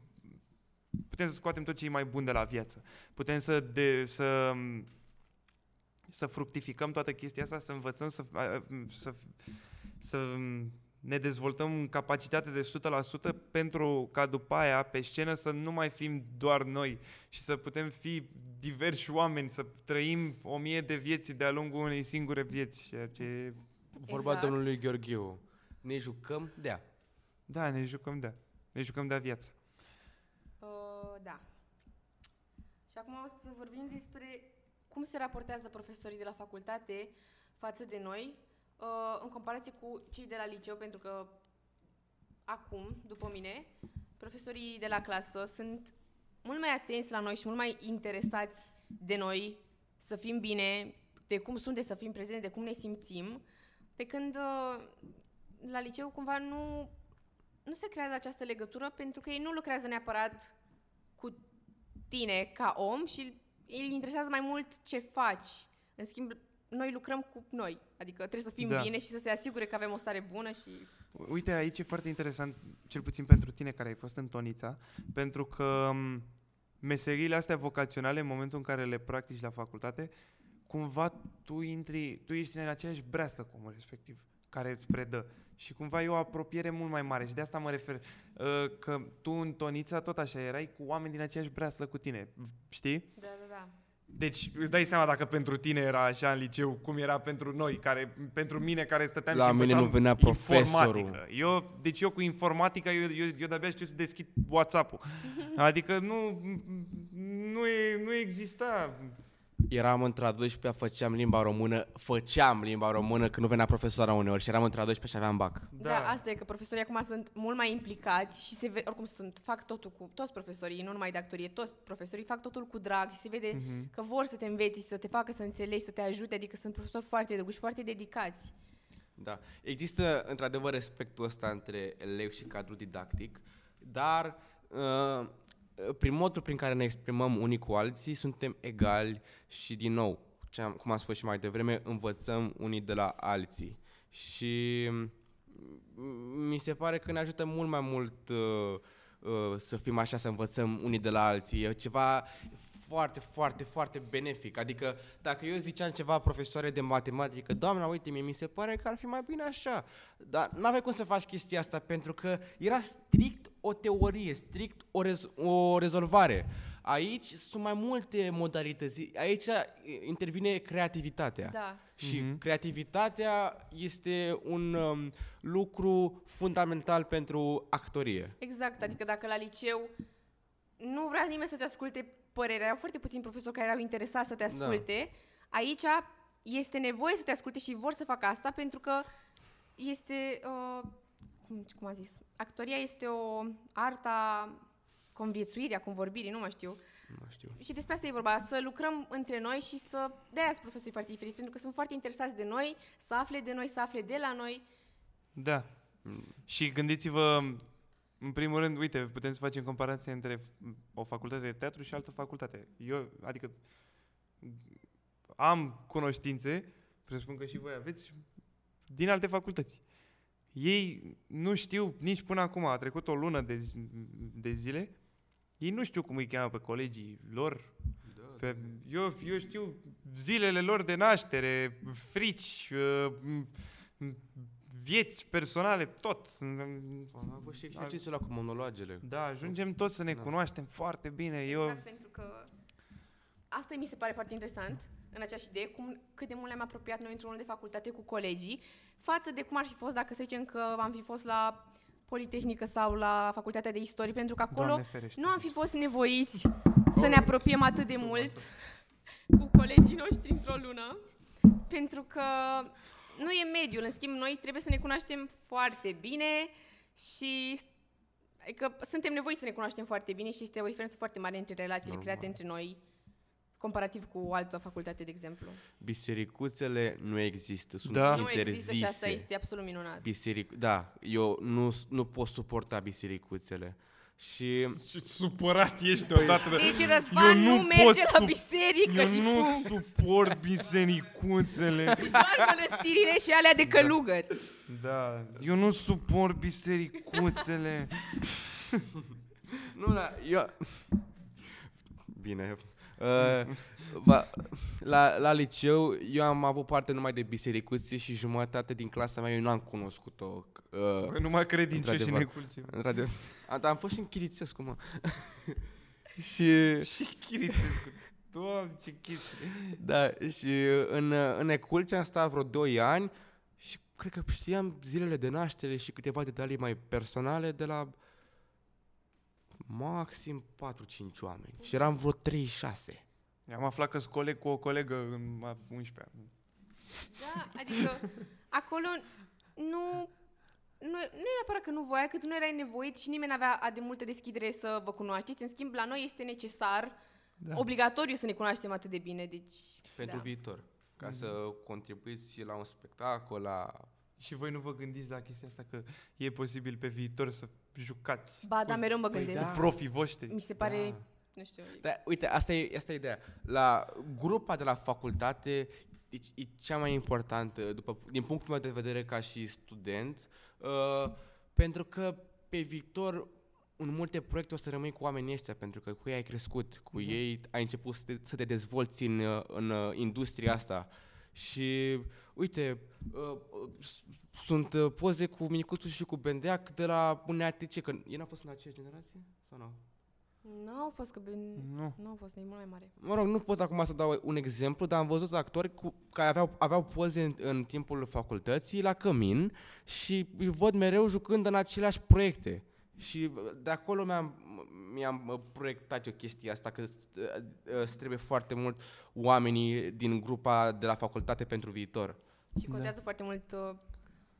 putem să scoatem tot ce e mai bun de la viață. Putem să, de, să, m, să fructificăm toată chestia asta, să învățăm să, a, m, să, să m, ne dezvoltăm în capacitate de 100% pentru ca după aia pe scenă să nu mai fim doar noi și să putem fi diversi oameni, să trăim o mie de vieți de-a lungul unei singure vieți. Ceea ce, Vorba Exact. domnului Gheorghiu. Ne jucăm de a. da, ne jucăm de Ne jucăm de viață. Uh, da. Și acum o să vorbim despre cum se raportează profesorii de la facultate față de noi uh, în comparație cu cei de la liceu, pentru că acum, după mine, profesorii de la clasă sunt mult mai atenți la noi și mult mai interesați de noi să fim bine, de cum suntem, să fim prezenți, de cum ne simțim, pe când uh, la liceu cumva nu, nu se creează această legătură pentru că ei nu lucrează neapărat cu tine ca om și îi interesează mai mult ce faci. În schimb, noi lucrăm cu noi, adică trebuie să fim Da. bine și să se asigure că avem o stare bună și... Uite, aici e foarte interesant, cel puțin pentru tine care ai fost în Tonița, pentru că m, meseriile astea vocaționale, în momentul în care le practici la facultate, cumva tu intri, tu ești în aceeași breastă cu omul respectiv, care îți predă. Și cumva e o apropiere mult mai mare și de asta mă refer, uh, că tu în Tonița tot așa erai cu oameni din aceeași breastă cu tine, știi? Da, da, da. Deci îți dai seama dacă pentru tine era așa în liceu, cum era pentru noi, care, pentru mine care stăteam La și mine învățam nu venea profesorul. informatică. Eu, deci eu cu informatica, eu, eu, eu de-abia știu să deschid WhatsApp-ul. Adică nu, nu, e, nu exista. Eram într-a 12 făceam limba română, făceam limba română când nu venea profesoara uneori și eram într-a 12 și aveam bac. Da. da, asta e că profesorii acum sunt mult mai implicați și se ve- oricum sunt, fac totul cu toți profesorii, nu numai de actorie, toți profesorii fac totul cu drag și se vede Mhm. că vor să te înveți, să te facă să înțelegi, să te ajute, adică sunt profesori foarte drăguși, foarte dedicați. Da. Există într-adevăr respectul ăsta între elev și cadru didactic, dar uh, prin modul prin care ne exprimăm unii cu alții, suntem egali și din nou, ce am, cum am spus și mai devreme, învățăm unii de la alții. Și mm, mi se pare că ne ajută mult mai mult uh, uh, să fim așa, să învățăm unii de la alții. E ceva foarte, foarte, foarte benefic. Adică dacă eu ziceam ceva profesoare de matematică, doamna, uite, mie mi se pare că ar fi mai bine așa. Dar nu avea cum să faci chestia asta pentru că era strict o teorie, strict o, rez- o rezolvare. Aici sunt mai multe modalități. Aici intervine creativitatea. Da. Și Mhm. creativitatea este un um, lucru fundamental pentru actorie. Exact, adică dacă la liceu nu vrea nimeni să-ți asculte părerea, erau foarte puțini profesori care erau interesați să te asculte, aici este nevoie să te asculte și vor să facă asta pentru că este, uh, cum, cum a zis, actoria este o arta conviețuirii, a convorbirii, nu mai știu. Nu știu. Și despre asta e vorba, să lucrăm între noi și să... De-aia sunt profesorii foarte diferiți, pentru că sunt foarte interesați de noi, să afle de noi, să afle de la noi. Da. Și gândiți-vă, în primul rând, uite, putem să facem comparație între o facultate de teatru și altă facultate. Eu, adică, am cunoștințe, presupun că și voi aveți, din alte facultăți. Ei nu știu nici până acum, a trecut o lună de, zi- de zile, ei nu știu cum îi cheamă pe colegii lor. Pe, eu, eu știu zilele lor de naștere, frici, uh, m- m- vieți personale, tot. Am avut și exercițiul ăla cu monologele. Da, ajungem toți să ne Da. cunoaștem foarte bine. Eu, Exact, pentru că asta mi se pare foarte interesant în aceeași idee, cum, cât de mult ne-am apropiat noi într-unul de facultate cu colegii, față de cum ar fi fost dacă să zicem că am fi fost la Politehnică sau la Facultatea de Istorie, pentru că acolo Doamne ferește. nu am fi fost nevoiți să ne apropiem atât de mult cu colegii noștri într-o lună, pentru că nu e mediul. În schimb, noi trebuie să ne cunoaștem foarte bine și Adică suntem nevoiți să ne cunoaștem foarte bine și este o diferență foarte mare între relațiile Normal. create între noi comparativ cu o altă facultate, de exemplu. Bisericuțele nu există, sunt Da. Nu interzise. există și asta este absolut minunat. Biseric... Da, eu nu, nu pot suporta bisericuțele. Și Ce supărat ești odată. de- Deci Răzvan Eu nu, nu merge pot la sup- biserică Eu și nu punct. suport bisericuțele. Deci doar mănăstirile și alea de călugări. Da, eu nu suport bisericuțele. Nu, da, eu... Bine. Uh, ba, la, la liceu eu am avut parte numai de bisericuțe și jumătate din clasa mea eu nu am cunoscut-o. Uh, Păi numai credincioși și Într-adevăr. neculce. într-adevăr. Am, dar am fost și în Chirițescu, mă. și... Și chirițescu. Doamne, ce chestie. Da, și în, în Eculce am stat vreo 2 ani și cred că știam zilele de naștere și câteva detalii mai personale de la maxim 4-5 oameni. Și eram vreo 36. Am aflat că sunt coleg cu o colegă în a 11 ani. Da, adică acolo nu, nu, nu e neapărat că nu voia, cât nu erai nevoit și nimeni n-avea a de multă deschidere să vă cunoașteți. În schimb, la noi este necesar Da. obligatoriu să ne cunoaștem atât de bine, deci... Pentru da. viitor. Ca să contribuiți la un spectacol, la... Și voi nu vă gândiți la chestia asta că e posibil pe viitor să jucați Ba, da, cu, mereu mă Păi gândesc. da. cu profii voștri? Mi se pare, Da. nu știu, Da, uite, asta e, asta e ideea. La grupa de la facultate e, e cea mai importantă, după, din punctul meu de vedere ca și student, uh, pentru că pe viitor în multe proiecte o să rămâi cu oamenii ăștia, pentru că cu ei ai crescut, cu Mhm. ei ai început să te, să te dezvolți în, uh, în uh, industria asta. Și, uite, uh, uh, s- sunt uh, poze cu Micuțu și cu Bendeac de la un ATC, că ei n-au fost în aceeași generație? Sau nu? n-au fost că... Nu. Nu au fost, e mult mai mare. Mă rog, nu pot acum să dau un exemplu, dar am văzut actori cu, care aveau, aveau poze în, în timpul facultății la cămin și îi văd mereu jucând în aceleași proiecte. Și de acolo mi-am, mi-am uh, proiectat eu chestia asta, că îți trebuie foarte mult oamenii din grupa de la facultate pentru viitor. Și contează foarte mult uh,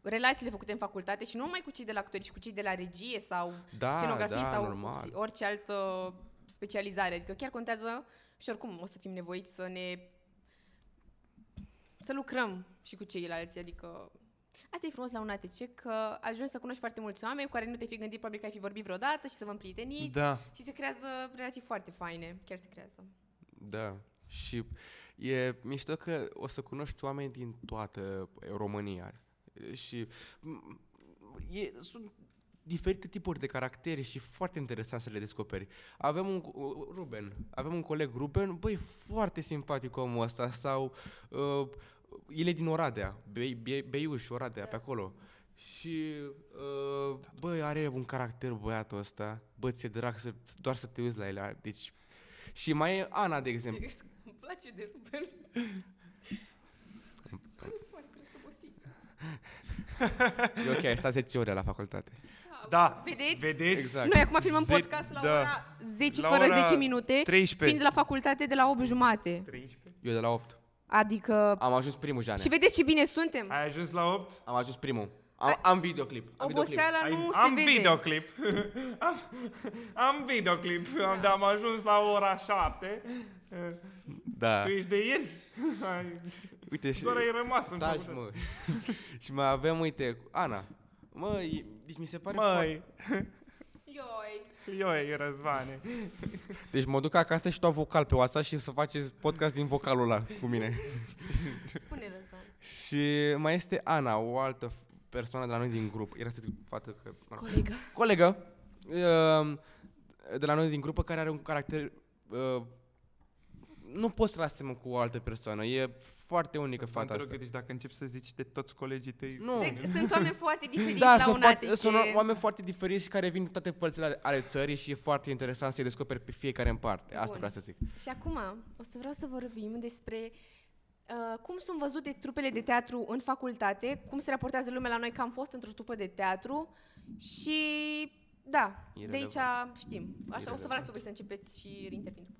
relațiile făcute în facultate și nu numai cu cei de la actori, ci cu cei de la regie sau Da, scenografie da, sau normal. orice altă specializare. Adică chiar contează și oricum o să fim nevoiți să ne să lucrăm și cu ceilalți, adică Asta e frumos la un ATC, că ajungi să cunoști foarte mulți oameni cu care nu te fi gândit probabil că ai fi vorbit vreodată și să vă împrieteniți Da. și se creează relații foarte faine, chiar se creează. Da. Și e mișto că o să cunoști oameni din toată România. Și m, e, sunt diferite tipuri de caractere și foarte interesant să le descoperi. Avem un Ruben, avem un coleg Ruben, băi, foarte simpatic omul ăsta sau uh, el e din Oradea, Be- Be- Beiuș, Oradea, pe acolo. Și, uh, băi, are un caracter băiatul ăsta, bă, ți-e drag să, doar să te uiți la el. Deci, și mai e Ana, de exemplu. Îmi place de Ruben. Pare foarte prost obosit. E ok, ai stat 10 ore la facultate. Da. Vedeți? Vedeți? Exact. Noi acum filmăm Ze- podcast la da. ora 10 La fără ora 10 minute, 13. fiind la facultate de la 8 jumate. 13. Eu de la 8. Adică... Am ajuns primul, Jane. Și vedeți ce bine suntem? Ai ajuns la 8? Am ajuns primul. Am, am videoclip. Am videoclip. Oboseala Ai, nu am se vede. videoclip. am, am videoclip. Da. Dar am ajuns la ora 7. Da. Tu ești de ieri? Ai- Uite și... Doar ai rămas în Taci, facultate. mă. și mai avem, uite, Ana. Mă, e- deci mi se pare Măi, Ioi. eu e Răzvane. foarte... Deci mă duc acasă și dau vocal pe WhatsApp și să faceți podcast din vocalul ăla cu mine. Spune Răzvan. și mai este Ana, o altă persoană de la noi din grup. Era să zic fată că... Colegă. Colegă. uh, De la noi din grupă care are un caracter... uh, Nu poți să asemăn cu o altă persoană. E foarte unică Răzvan, fata te rog, asta. deci dacă începi să zici de toți colegii tăi... Nu. Se, sunt oameni foarte diferiți Da, la sunt, un foarte, ATC. sunt oameni foarte diferiți și care vin din toate părțile ale- ale țării și e foarte interesant să-i descoperi pe fiecare în parte. Asta Bun. vreau să zic. Și acum o să vreau să vorbim despre uh, cum sunt văzute trupele de teatru în facultate, cum se raportează lumea la noi că am fost într-o trupă de teatru și da, de Irelevant. aici știm. Așa, o să vă las Irelevant. pe voi să începeți și intervin după.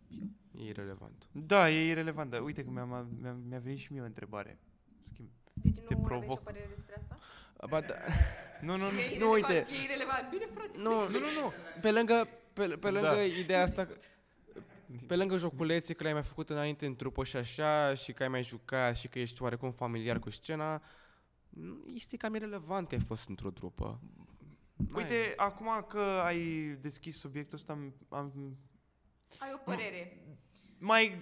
Și eu. E irrelevant. Da, e irrelevant, dar uite că mi-a, mi-a, mi-a venit și mie o întrebare. Schimb. Deci Te nu aveți o provoc. părere despre asta? Ba, da, Nu, nu, nu. E irelevant, Nu, uite. E irelevant. Bine, frate. nu, Nu, nu, nu. pe lângă, pe, pe lângă Da. ideea asta, pe lângă joculeții că le-ai mai făcut înainte în trupă și așa, și că ai mai jucat și că ești oarecum familiar cu scena, este cam irrelevant că ai fost într-o trupă. N-ai- Uite, acum că ai deschis subiectul ăsta, am, am Ai o părere. Mai...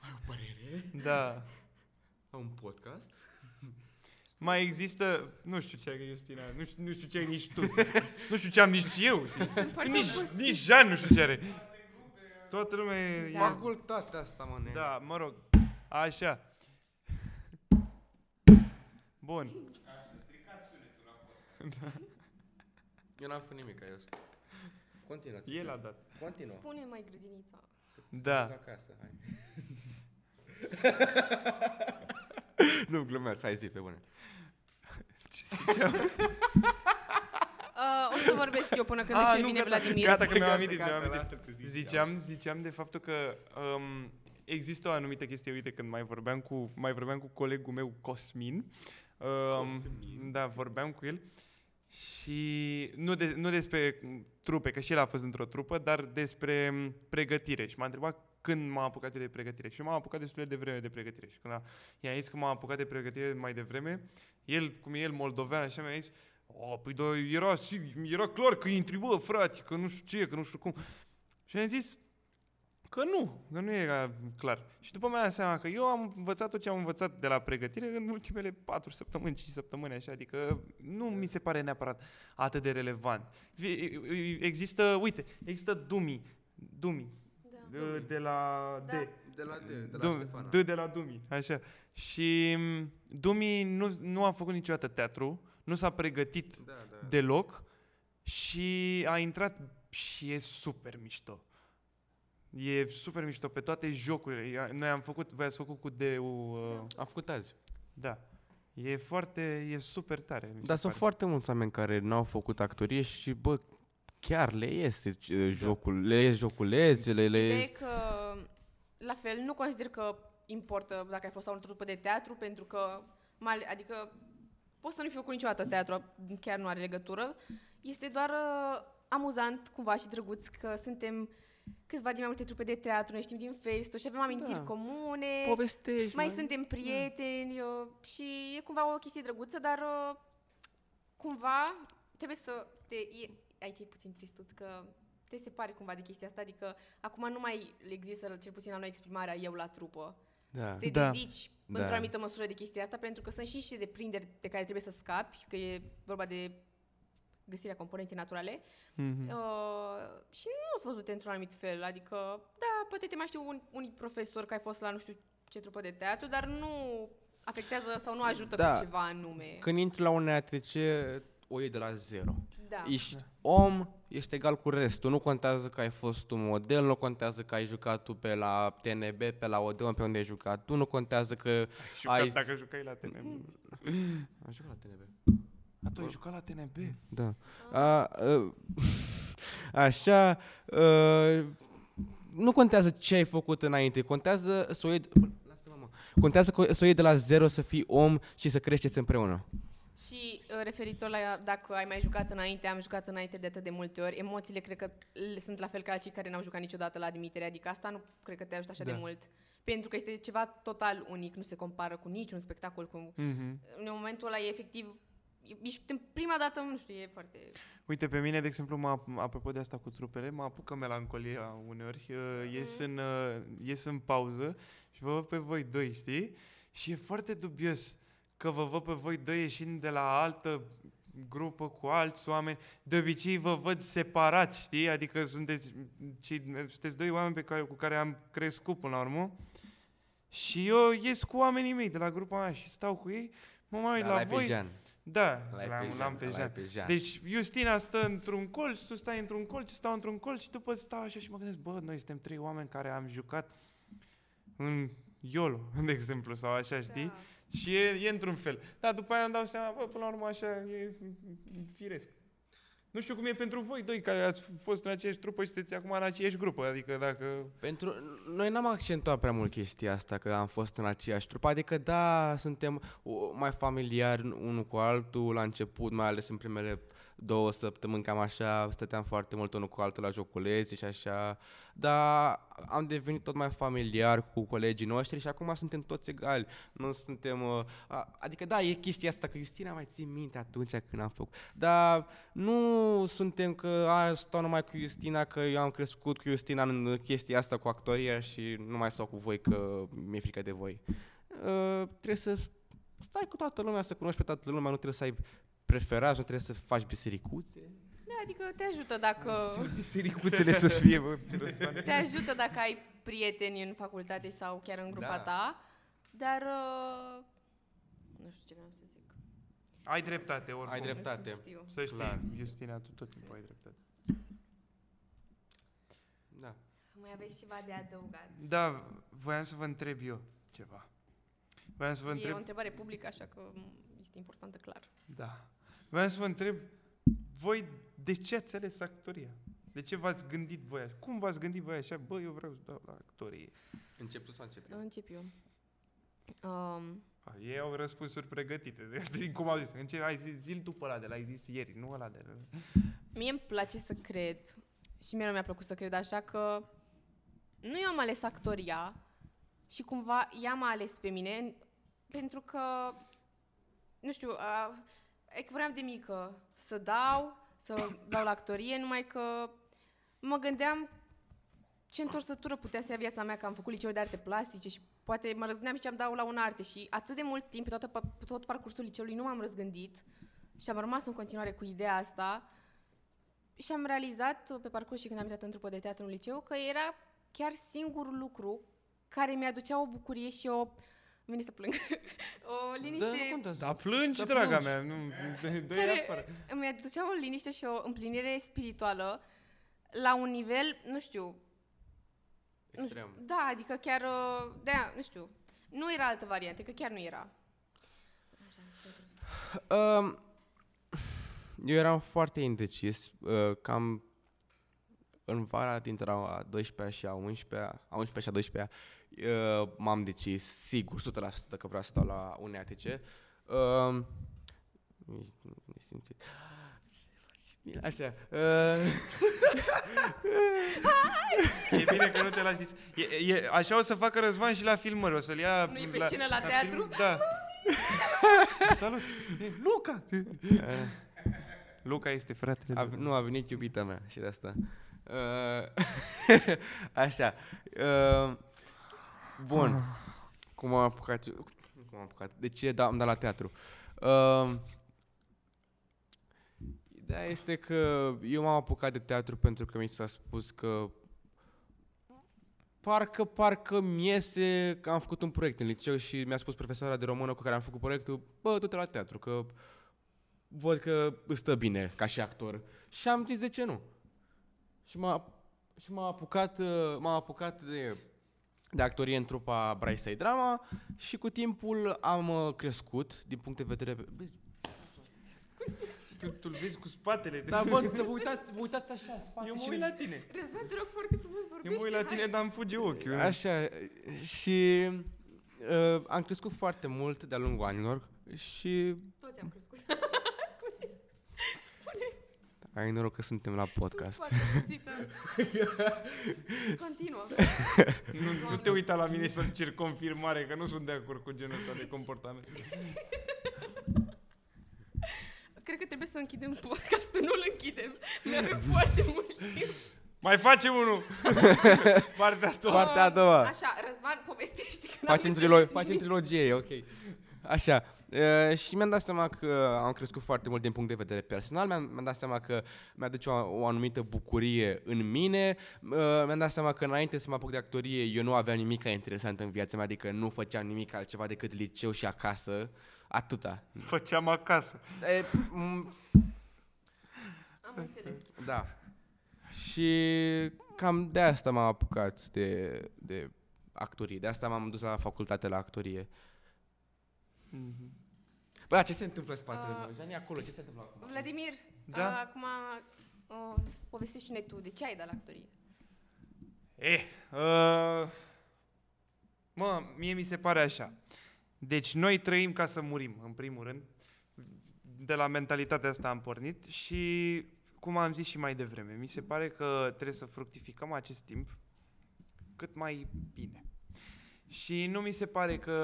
Ai o părere? Da. La un podcast? Mai există, nu știu ce ai Justina, nu știu, nu știu ce ai nici tu, sincer. nu știu ce am nici eu, sincer. foarte nici, obosită. nici Jean nu știu ce are. Toată lumea e... Da. Facultatea asta, mă, ne. Da, mă rog. Așa. Bun. Eu n-am făcut nimic, eu Continuă. El a dat. Continuă. Spune mai grădinița. Da. acasă, hai. nu, glumesc, hai zi pe bune. Ce ziceam? Uh, o să vorbesc eu până când Ah, își nu, revine gata, Vladimir. Gata, că mi-am Gata, amintit, gata, mi-am amintit. lasă-l, te zici, Ziceam, ziceam de faptul că um, există o anumită chestie, uite, când mai vorbeam cu, mai vorbeam cu colegul meu, Cosmin, um, Cosmin. da, vorbeam cu el Și nu, de, nu despre trupe, că și el a fost într-o trupă, dar despre m, pregătire. Și m-a întrebat când m-am apucat eu de pregătire. Și eu m-am apucat destul de vreme de pregătire. Și când a, i-am zis că m-am apucat de pregătire mai devreme, el, cum e el moldovean, așa mi-a zis, o, păi da, era, sig- era clar că intri, bă, frate, că nu știu ce, că nu știu cum. Și am zis că nu, că nu era clar. Și după mi-am dat seama că eu am învățat tot ce am învățat de la pregătire în ultimele patru săptămâni, 5 săptămâni, așa, adică nu mi se pare neapărat atât de relevant. Vi- Există, uite, există Dumi, Dumi, Da. de, de la D. Da. De la D, de la Dum- Ștefana. D de la Dumi, așa. Și m, Dumi nu, nu a făcut niciodată teatru, nu s-a pregătit Da, da. deloc și a intrat și e super mișto. E super mișto pe toate jocurile. Ia- Noi am făcut, voi ați făcut cu D-ul, uh, Am făcut azi. da. E foarte, e super tare. mi se Dar sunt pare. foarte mulți oameni care n-au făcut actorie și, bă, chiar le iese Da. uh, jocul, le ies joculețele, le Ideea ies... e că, la fel, nu consider că importă dacă ai fost la o trupă de teatru, pentru că, mai, adică, poți să nu fi făcut niciodată teatru, chiar nu are legătură. Este doar uh, amuzant, cumva, și drăguț că suntem câțiva din mai multe trupe de teatru, ne știm din Facebook și avem amintiri Da. comune. Povestești, mai mă. suntem prieteni uh, și e cumva o chestie drăguță, dar uh, cumva trebuie să te... E, aici e puțin tristuț că te separi cumva de chestia asta, adică acum nu mai există, cel puțin la noi, exprimarea eu la trupă. Da. Te Da. dezici Da. într-o anumită măsură de chestia asta, pentru că sunt și niște deprinderi de care trebuie să scapi, că e vorba de găsirea componentei naturale. Mhm. Uh, și nu sunt văzute într-un anumit fel. Adică, da, poate te mai știu un, unii profesori că ai fost la nu știu ce trupă de teatru, dar nu afectează sau nu ajută Da. pe ceva anume. Când intri la un ATC, o iei de la zero. Da. Ești om, ești egal cu restul. Nu contează că ai fost un model, nu contează că ai jucat tu pe la TNB, pe la Odeon, pe unde ai jucat tu, nu contează că Jucat, ai... Dacă jucai la TNB. Am jucat la TNB. A, tu ai jucat la TNB? Da. A, a, așa, a, nu contează ce ai făcut înainte, contează să o iei... Bă, Lasă-mă, mă. Contează co- să o iei de la zero, să fii om și să creșteți împreună. Și uh, referitor la dacă ai mai jucat înainte, am jucat înainte de atât de multe ori, emoțiile cred că l- sunt la fel ca cei care n-au jucat niciodată la Dimitrie, adică asta nu cred că te ajută așa Da. de mult. Pentru că este ceva total unic, nu se compară cu niciun spectacol. Cu... Mhm. În momentul ăla e efectiv, ești în prima dată, nu știu, e foarte... Uite, pe mine, de exemplu, mă, ap- apropo de asta cu trupele, mă apucă melancolia uneori. Uh, ies, în, uh, ies în pauză și vă văd pe voi doi, știi? Și e foarte dubios că vă văd pe voi doi ieșind de la altă grupă cu alți oameni. De obicei vă văd separați, știi? Adică sunteți, ci, sunteți doi oameni pe care, cu care am crescut până la urmă. Și eu ies cu oamenii mei de la grupa mea și stau cu ei, mă mai uit Da, la l-ai pe voi. Jean. Da, L-ai l-am, pe l-am pe Jean, Jean. l-ai pe Jean. Deci Justina stă într-un colț, tu stai într-un colț, stau într-un colț și după stau așa și mă gândesc, bă, noi suntem trei oameni care am jucat în YOLO, de exemplu, sau așa, știi? Da. Și e, e într-un fel. Dar după aia îmi dau seama, bă, până la urmă așa e firesc. Nu știu cum e pentru voi doi care ați fost în aceeași trupă și sunteți acum în aceeași grupă, adică dacă... Pentru noi n-am accentuat prea mult chestia asta că am fost în aceeași trupă, adică da, suntem o, mai familiari unul cu altul la început, mai ales în primele două săptămâni, cam așa, stăteam foarte mult unul cu altul la joculeți și așa, dar am devenit tot mai familiar cu colegii noștri și acum suntem toți egali, nu suntem, uh, a, adică da, e chestia asta, că Justina mai țin minte atunci când am făcut, dar nu suntem că a, stau numai cu Justina, că eu am crescut cu Justina în chestia asta cu actoria și nu mai stau cu voi că mi-e frică de voi. Uh, trebuie să stai cu toată lumea, să cunoști pe toată lumea, nu trebuie să ai preferați, nu trebuie să faci bisericuțe. Da, adică te ajută dacă... Bisericuțele să fie, bă, Te ajută dacă ai prieteni în facultate sau chiar în grupa Da. ta, dar... Uh, nu știu ce vreau să zic. Ai dreptate, oricum. Ai dreptate. Nu știu. Să știi, Clar. Justina, tu tot timpul ai dreptate. Da. Mai aveți ceva de adăugat? Da, voiam să vă întreb eu ceva. Voiam să vă E întreb... o întrebare publică, așa că m, este importantă, clar. Da. Voiam să vă întreb, voi de ce ați ales actoria? De ce v-ați gândit voi așa? Cum v-ați gândit voi așa? Bă, eu vreau să dau la actorie. Încep tu sau încep eu? Încep eu. Um, A, Ei au răspunsuri pregătite. De, din cum au zis. În ce ai zis, zi tu pe ăla de la, ai zis ieri, nu ăla de la. Mie îmi place să cred și mie nu mi-a plăcut să cred așa că nu eu am ales actoria și cumva ea m-a ales pe mine pentru că, nu știu, a, e că vreau de mică să dau, să dau la actorie, numai că mă gândeam ce întorsătură putea să ia viața mea, că am făcut liceu de arte plastice și poate mă răzgândeam și ce am dau la un arte și atât de mult timp, pe toată, pe tot parcursul liceului, nu m-am răzgândit și am rămas în continuare cu ideea asta și am realizat uh, pe parcurs și când am intrat în trupă de teatru în liceu că era chiar singurul lucru care mi-aducea o bucurie și o... Vine să plâng. o liniște... Da, nu contează. Da, plângi, Da, draga plângi. mea. Nu, dă Care- afară. îmi aducea o liniște și o împlinire spirituală la un nivel, nu știu, nu știu, Extrem. da, adică chiar, uh, de nu știu, nu era altă variantă, că chiar nu era. Așa, spune Um, eu eram foarte indecis, uh, cam în vara dintre a 12-a și a 11-a, a 11-a și a 12-a, uh, m-am decis, sigur, 100% că vreau să dau la UNEATC. Um, nesimțit. Așa. Uh, E bine că nu te lași zis. E, e, așa o să facă Răzvan și la filmări. O să-l ia... Nu e pe scenă la teatru? Film, da. Salut! E, Luca! Luca este fratele. a, lui. nu, a venit iubita mea și de asta. Uh, așa. Uh, bun. Cum am apucat eu? Cum am apucat? De ce da, am dat la teatru? Uh, ideea este că eu m-am apucat de teatru pentru că mi s-a spus că parcă, parcă mi iese că am făcut un proiect în liceu și mi-a spus profesoara de română cu care am făcut proiectul, bă, du-te la teatru, că văd că îți stă bine ca și actor. Și am zis de ce nu. Și m-a, și m-a apucat, uh, m-am apucat de, de actorie în trupa Braisai Drama și cu timpul am uh, crescut din punct de vedere... Bă, Tu, tu vezi cu spatele. Dar bă, vă uitați, vă uitați așa în spate Eu mă și- uit la tine. Răzvan, te rog foarte frumos, Eu vorbește. mă uit la hai. tine, dar îmi fuge ochiul. Așa, și uh, am crescut foarte mult de-a lungul anilor și Toți am crescut. Scuze. ai noroc că suntem la podcast. Sunt foarte obosită. Continuă. Nu, nu te uita la mine să-mi cer confirmare, că nu sunt de acord cu genul ăsta de comportament. Cred că trebuie să închidem podcastul, nu-l închidem. Mai avem foarte mult timp. Mai facem unul! Partea a doua. Partea a doua. Așa, Răzvan, povestește că Facem, n-am trilo- înțeles facem nimic. trilogie, ok. Așa. Uh, și mi-am dat seama că am crescut foarte mult din punct de vedere personal, mi-am, mi-am dat seama că mi-aduce o, o anumită bucurie în mine, uh, mi-am dat seama că înainte să mă apuc de actorie eu nu aveam nimic interesant în viața mea, adică nu făceam nimic altceva decât liceu și acasă, atâta. Făceam acasă. E, m- Am înțeles. da. Și cam de asta m-am apucat de, de actorie, de asta m-am dus la facultate la actorie. Bă, dar ce se întâmplă în spatele Uh, meu? Jani, acolo, ce se întâmplă acum? Vladimir, Da? uh, acum uh, povestește ne tu, de ce ai dat la actorie? Eh, uh, mă, mie mi se pare așa. Deci noi trăim ca să murim, în primul rând. De la mentalitatea asta am pornit și, cum am zis și mai devreme, mi se pare că trebuie să fructificăm acest timp cât mai bine. Și nu mi se pare că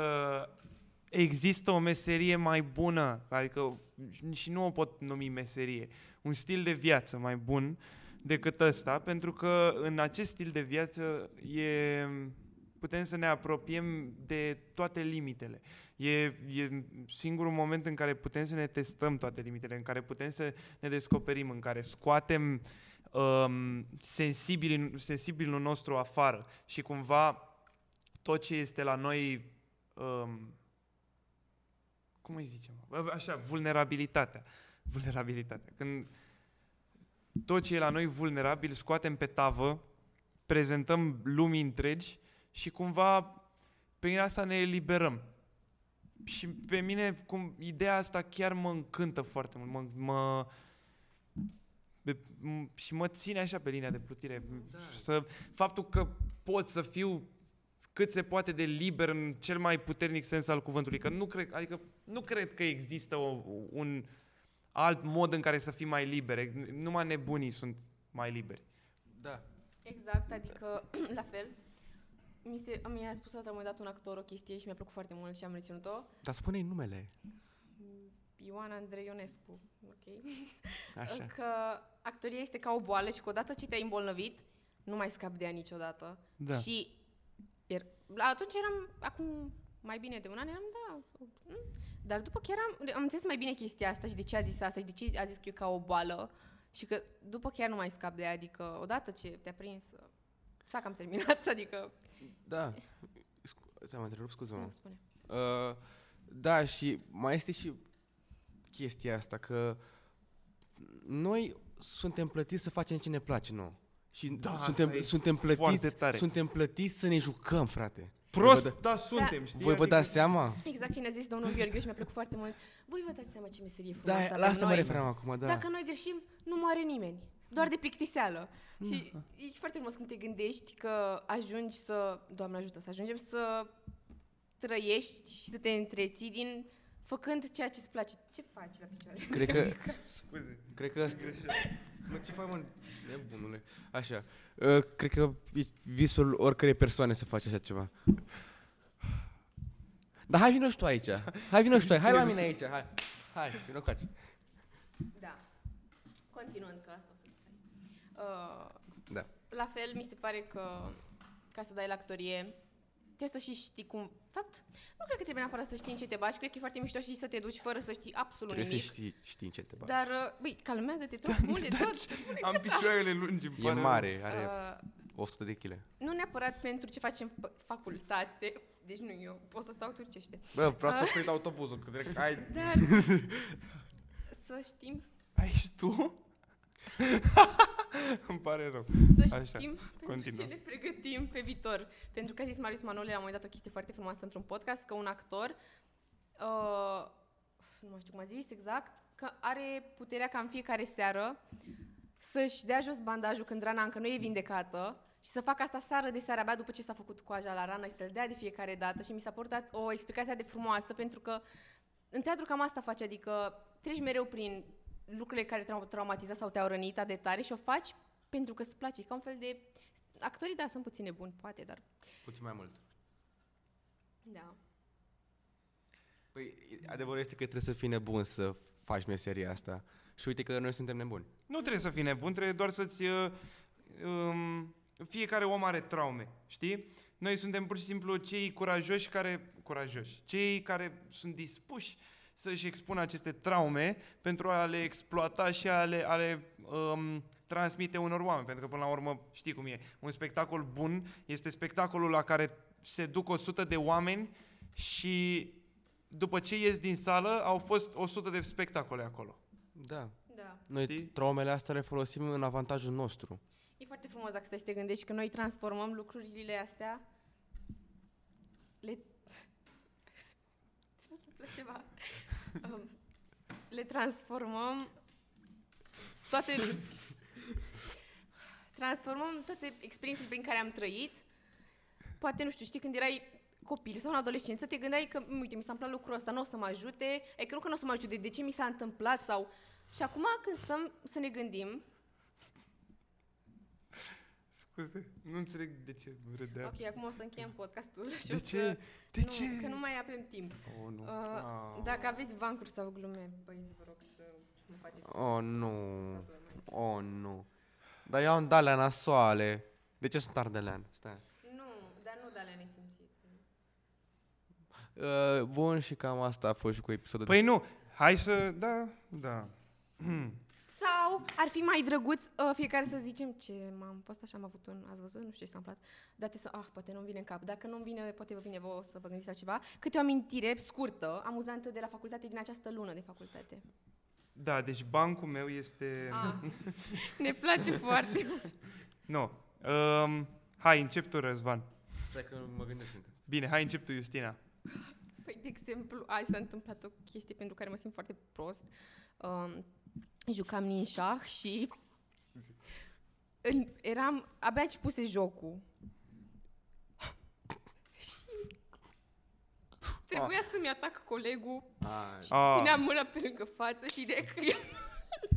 există o meserie mai bună, adică și nu o pot numi meserie, un stil de viață mai bun decât ăsta, pentru că în acest stil de viață e, putem să ne apropiem de toate limitele. E, e singurul moment în care putem să ne testăm toate limitele, în care putem să ne descoperim, în care scoatem um, sensibilul, sensibilul nostru afară și cumva tot ce este la noi um, cum îi zicem? Bă, Așa, vulnerabilitatea. Vulnerabilitatea. Când tot ce e la noi vulnerabil scoatem pe tavă, prezentăm lumii întregi și cumva prin asta ne eliberăm. Și pe mine cum, ideea asta chiar mă încântă foarte mult. Mă, mă, de, m- și mă ține așa pe linia de plutire. Da. Să, faptul că pot să fiu cât se poate de liber în cel mai puternic sens al cuvântului. Că nu cred, adică nu cred că există o, un alt mod în care să fii mai libere. Numai nebunii sunt mai liberi. Da. Exact, adică la fel. Mi, se, mi-a spus odată, m-a dat un actor o chestie și mi-a plăcut foarte mult și am reținut-o. Dar spune-i numele. Ioana Andrei Ionescu, ok? Așa. Că actoria este ca o boală și că odată ce te-ai îmbolnăvit, nu mai scapi de ea niciodată. Da. Și er, la atunci eram, acum mai bine de un an, eram, da, mm. dar după chiar am, am înțeles mai bine chestia asta și de ce a zis asta și de ce a zis că e ca o boală și că după chiar nu mai scap de ea, adică odată ce te-a prins, s-a cam terminat, adică, Da. Scu- Ți-am întrerupt, scuze-mă. nu spune. Uh, da, și mai este și chestia asta că noi suntem plătiți să facem ce ne place nouă. Și Da, asta suntem, e suntem, foarte plătiți, tare. suntem plătiți să ne jucăm, frate. Prost, Voi vă, da, suntem, știi? voi vă Adică- dați seama? Exact ce ne-a zis domnul Gheorghe și mi-a plăcut foarte mult. Voi vă dați seama ce meserie Da, frumoasă avem lasă-mă noi. referam acum, da. Dacă noi greșim, nu moare nimeni. Doar de plictiseală. Și e foarte frumos când te gândești că ajungi să, Doamne ajută, să ajungem să trăiești și să te întreții din făcând ceea ce îți place. Ce faci la picioare? Cred că, Scuze. cred că asta... Mă, ce faci, mă, nebunule? Așa. Uh, cred că e visul oricărei persoane să faci așa ceva. Dar hai vină și tu aici. Hai vină și tu aici. Hai la mine aici. Hai. Hai, vină cu aici. Da. Continuând, că asta o să stai. Uh, Da. la fel, mi se pare că ca să dai la actorie, trebuie să și știi cum... Fapt, nu cred că trebuie neapărat să știi în ce te bagi, cred că e foarte mișto și să te duci fără să știi absolut Trebuie nimic. să știi, știi în ce te bagi. Dar, uh, băi, calmează-te tot, mult de tot. Am picioarele lungi, îmi E pare rău. mare, are Uh, 100 de kg. nu neapărat pentru ce facem în facultate, deci nu eu, o să stau turcește, Bă, vreau să prind autobuzul, că direct ai... dar să știm, Ai și tu? îmi pare rău. să Așa, știm pentru continuă. ce ne pregătim pe viitor. Pentru că a zis Marius Manole la un moment dat o chestie foarte frumoasă într-un podcast, că un actor, uh, nu mai știu cum a zis exact, că are puterea ca în fiecare seară să-și dea jos bandajul când rana încă nu e vindecată și să facă asta seară de seară, abia după ce s-a făcut coaja la rană și să-l dea de fiecare dată și mi s-a părut dat o explicație de frumoasă pentru că în teatru cam asta face, adică treci mereu prin lucrurile care te-au traumatizat sau te-au rănit atât de tare și o faci pentru că îți place, e ca un fel de... Actorii, da, sunt puțin nebuni, poate, dar... Puțin mai mult. Da. Păi, adevărul este că trebuie să fii nebun să faci meseria asta. Și uite că noi suntem nebuni. Nu trebuie să fii nebun, trebuie doar să-ți... Uh, um, fiecare om are traume, știi? Noi suntem pur și simplu cei curajoși care... Curajoși. Cei care sunt dispuși să-și expună aceste traume pentru a le exploata și a le, a le um, transmite unor oameni. Pentru că, până la urmă, știi cum e, un spectacol bun este spectacolul la care se duc 100 de oameni și după ce ies din sală au fost 100 de spectacole acolo. Da. Da. Noi Știi? traumele astea le folosim în avantajul nostru. E foarte frumos dacă stai să te gândești că noi transformăm lucrurile astea. Le... Se întâmplă ceva. Um, le transformăm toate... transformăm toate experiențele prin care am trăit. Poate, nu știu, știi, când erai copil sau în adolescență, te gândeai că, "M, uite, mi s-a întâmplat lucrul ăsta, nu o să mă ajute, e că nu că nu o să mă ajute, de ce mi s-a întâmplat sau... Și acum când stăm să ne gândim, Scuze, nu înțeleg de ce râdeam. Ok, acum o să încheiem podcastul și De o ce? să... De nu, ce? Că nu mai avem timp. Oh, nu. Uh, oh. Dacă aveți bancuri sau glume, băieți, vă rog să nu faceți oh, nu. să dorm aici. Oh, nu. Dar eu am dalea nasoale. De ce sunt ardelean? Stai. Nu, dar nu de alea nesimțite. Uh, bun, și cam asta a fost și cu episodul Păi nu, hai să... Da, da. Hmm. Sau ar fi mai drăguț uh, fiecare să zicem ce m-am fost așa, am avut un, ați văzut, nu știu ce s-a întâmplat, date să, ah, poate nu-mi vine în cap. Dacă nu-mi vine, poate vă vine vouă să vă gândiți la ceva. Câte o amintire scurtă, amuzantă de la facultate din această lună de facultate. Da, deci bancul meu este... Ah, ne place foarte mult. Nu. Um, hai, încep tu, Răzvan. Stai că mă gândesc încă. Bine, hai, încep tu, Justina. Păi, de exemplu, azi s-a întâmplat o chestie pentru care mă simt foarte prost. Um, jucam ninșah și în, eram, abia ce puse jocul. Trebuia să-mi atac colegul A, și Ah. ținea mâna pe lângă față și ideea că eu...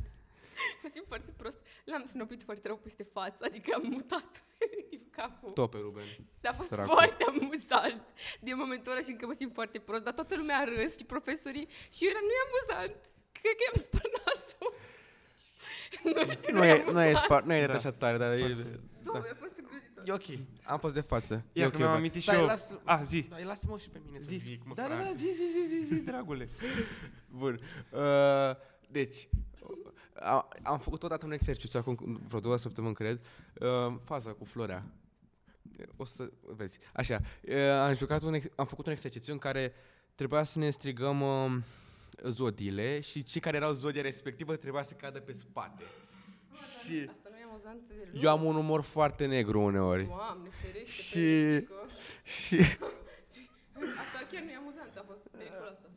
mă simt foarte prost. L-am snopit foarte rău peste față, adică am mutat efectiv capul. tope, Ruben. Dar a fost Săracul. foarte amuzant. Din momentul ăla și încă mă simt foarte prost, dar toată lumea a râs și profesorii și eu eram, nu e amuzant. Cred că i-am spart nasul. nu știu, Nu e, nu e, amuzant. spart, nu e Da. așa tare, dar e... Doamne, a fost îngrozitor. E ok. Am fost de față. Ia e că ok, mi-am bă. amintit și Dai, eu. Lasă, Ah, zi. dai, lasă-mă și pe mine să zic, mă, da, da, frate. da, zi, zi, zi, zi, zi, dragule. Bun. Uh, deci, a, am făcut odată un exercițiu acum vreo două săptămâni, cred, uh, faza cu floarea. O să vezi. Așa, uh, am jucat un, ex- am făcut un exercițiu în care trebuia să ne strigăm uh, zodiile și cei care erau zodia respectivă trebuia să cadă pe spate. Și Asta nu e amuzant deloc. eu am un umor foarte negru uneori. Doamne, ferește, Și- ferește, Și Asta chiar nu e amuzant, a fost periculoasă.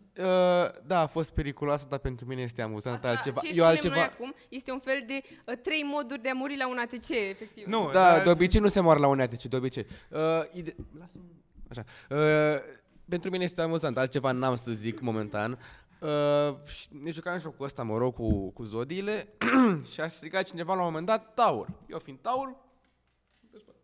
uh, da, a fost periculoasă, dar pentru mine este amuzant. Asta, altceva. ce eu spunem altceva. noi acum este un fel de uh, trei moduri de a muri la un ATC, efectiv. Nu, Da, dar- de obicei nu se moară la un ATC, de obicei. Uh, ide- Lasă-mă. Așa. Uh, pentru mine este amuzant, altceva n-am să zic momentan. Uh, și ne jucam jocul ăsta, mă rog, cu, cu zodiile și a strigat cineva la un moment dat Taur. Eu fiind Taur, pe spate.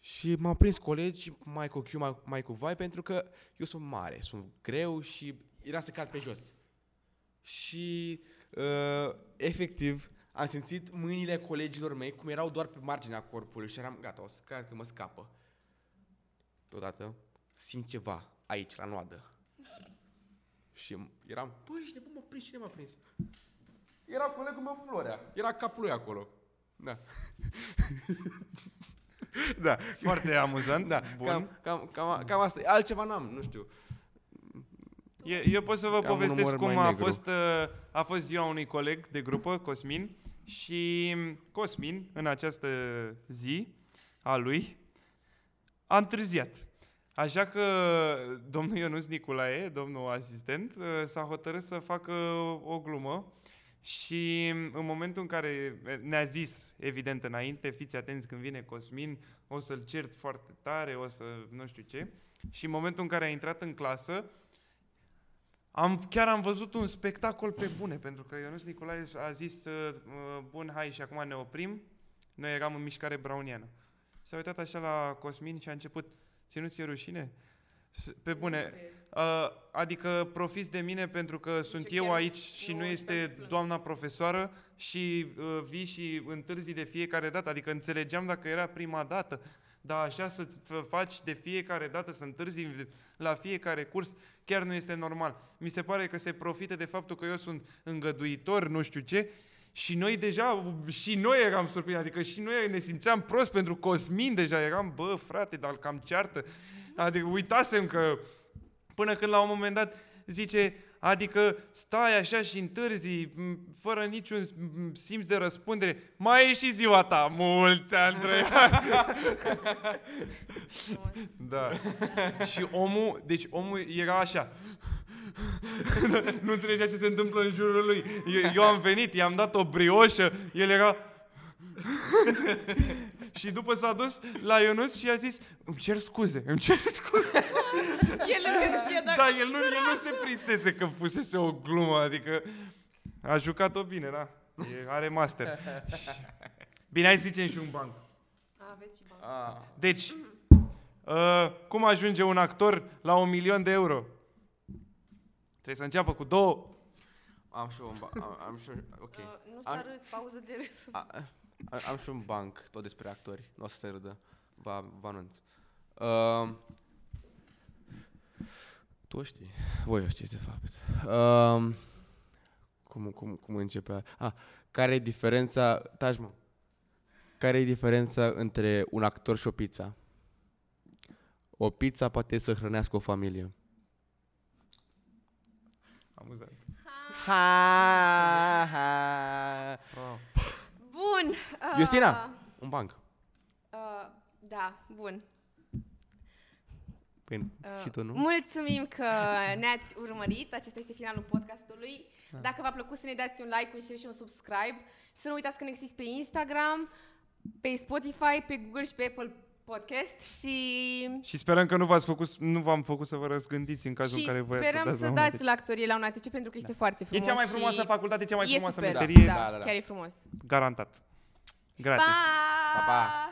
și m-au prins colegi, mai cu Q, mai, mai cu vai, pentru că eu sunt mare, sunt greu și era să cad pe jos. Și uh, efectiv am simțit mâinile colegilor mei cum erau doar pe marginea corpului și eram gata, o să cred că mă scapă. Deodată simt ceva aici, la noadă. Și eram, băi, ești nebun, m-a prins, cine m-a prins? Era colegul meu Florea, era capul lui acolo. Da. da, Foarte amuzant. da, Bun. cam, cam, cam, cam asta. e. Altceva n-am, nu știu. Eu, eu pot să vă Am un povestesc umor cum mai a negru. fost, uh, a fost ziua unui coleg de grupă, Cosmin, și Cosmin, în această zi a lui, a întârziat. Așa că domnul Ionuț Nicolae, domnul asistent, uh, s-a hotărât să facă o glumă și în momentul în care ne-a zis, evident, înainte, fiți atenți când vine Cosmin, o să-l cert foarte tare, o să nu știu ce, și în momentul în care a intrat în clasă, am, chiar am văzut un spectacol pe bune, pentru că Ionuț Nicolae a zis, uh, uh, bun, hai și acum ne oprim, noi eram în mișcare browniană. S-a uitat așa la Cosmin și a început, ți nu ți-e rușine? S- Pe bune, uh, adică profiți de mine pentru că sunt chiar eu aici și nu nu stau este să plâng. doamna profesoară și uh, vii și întârzi de fiecare dată, adică înțelegeam dacă era prima dată, dar așa să f- faci de fiecare dată, să întârzi la fiecare curs, chiar nu este normal. Mi se pare că se profită de faptul că eu sunt îngăduitor, nu știu ce, și noi deja, și noi eram surprinși, adică și noi ne simțeam prost pentru Cosmin deja, eram, bă, frate, dar îl cam ceartă. Adică uitasem că, până când la un moment dat zice, adică stai așa și întârzi, m, fără niciun m, simț de răspundere, mai e și ziua ta, mulți ani trăiani. Da. și omul, deci omul era așa. nu înțelegea ce se întâmplă în jurul lui. Eu, eu am venit, i-am dat o brioșă, el era... și după s-a dus la Ionuț și a zis, îmi cer scuze, îmi cer scuze. El încă nu știa dacă... Da, el nu, el nu se prinsese că fusese o glumă, adică a jucat-o bine, da. E, are master. Bine, hai să zicem și un banc. A, aveți și bani. Ah. Deci, uh, cum ajunge un actor la un milion de euro? Trebuie să înceapă cu două. Am și un ba- am, am și ok. Uh, nu s-a Am- râs, pauză de râs. A, a, am și un banc tot despre actori. Nu o să se râdă. Vă, vă anunț. Uh, tu o știi. Voi o știți, de fapt. Uh, cum, cum, cum începe? Ah, care e diferența... Taci, mă. Care e diferența între un actor și o pizza? O pizza poate să hrănească o familie. Amuzant. Ha, ha. Bun. Uh, Justina, un banc. Uh, da, bun. Păi, Uh, și tu, nu? Mulțumim că ne-ați urmărit. Acesta este finalul podcastului. Dacă v-a plăcut să ne dați un like, un share și un subscribe. Și să nu uitați că ne găsiți pe Instagram, pe Spotify, pe Google și pe Apple podcast și... Și sperăm că nu, v-ați făcut, nu v-am făcut să vă răzgândiți în cazul și în care voiați sperăm să dați să la un dați ATC. la actorie la un ATC pentru că este foarte E frumos cea mai și frumoasă facultate, cea mai e frumoasă super, meserie, Da, Da, da, da. chiar e frumos. garantat. Gratis. Pa! Pa, pa!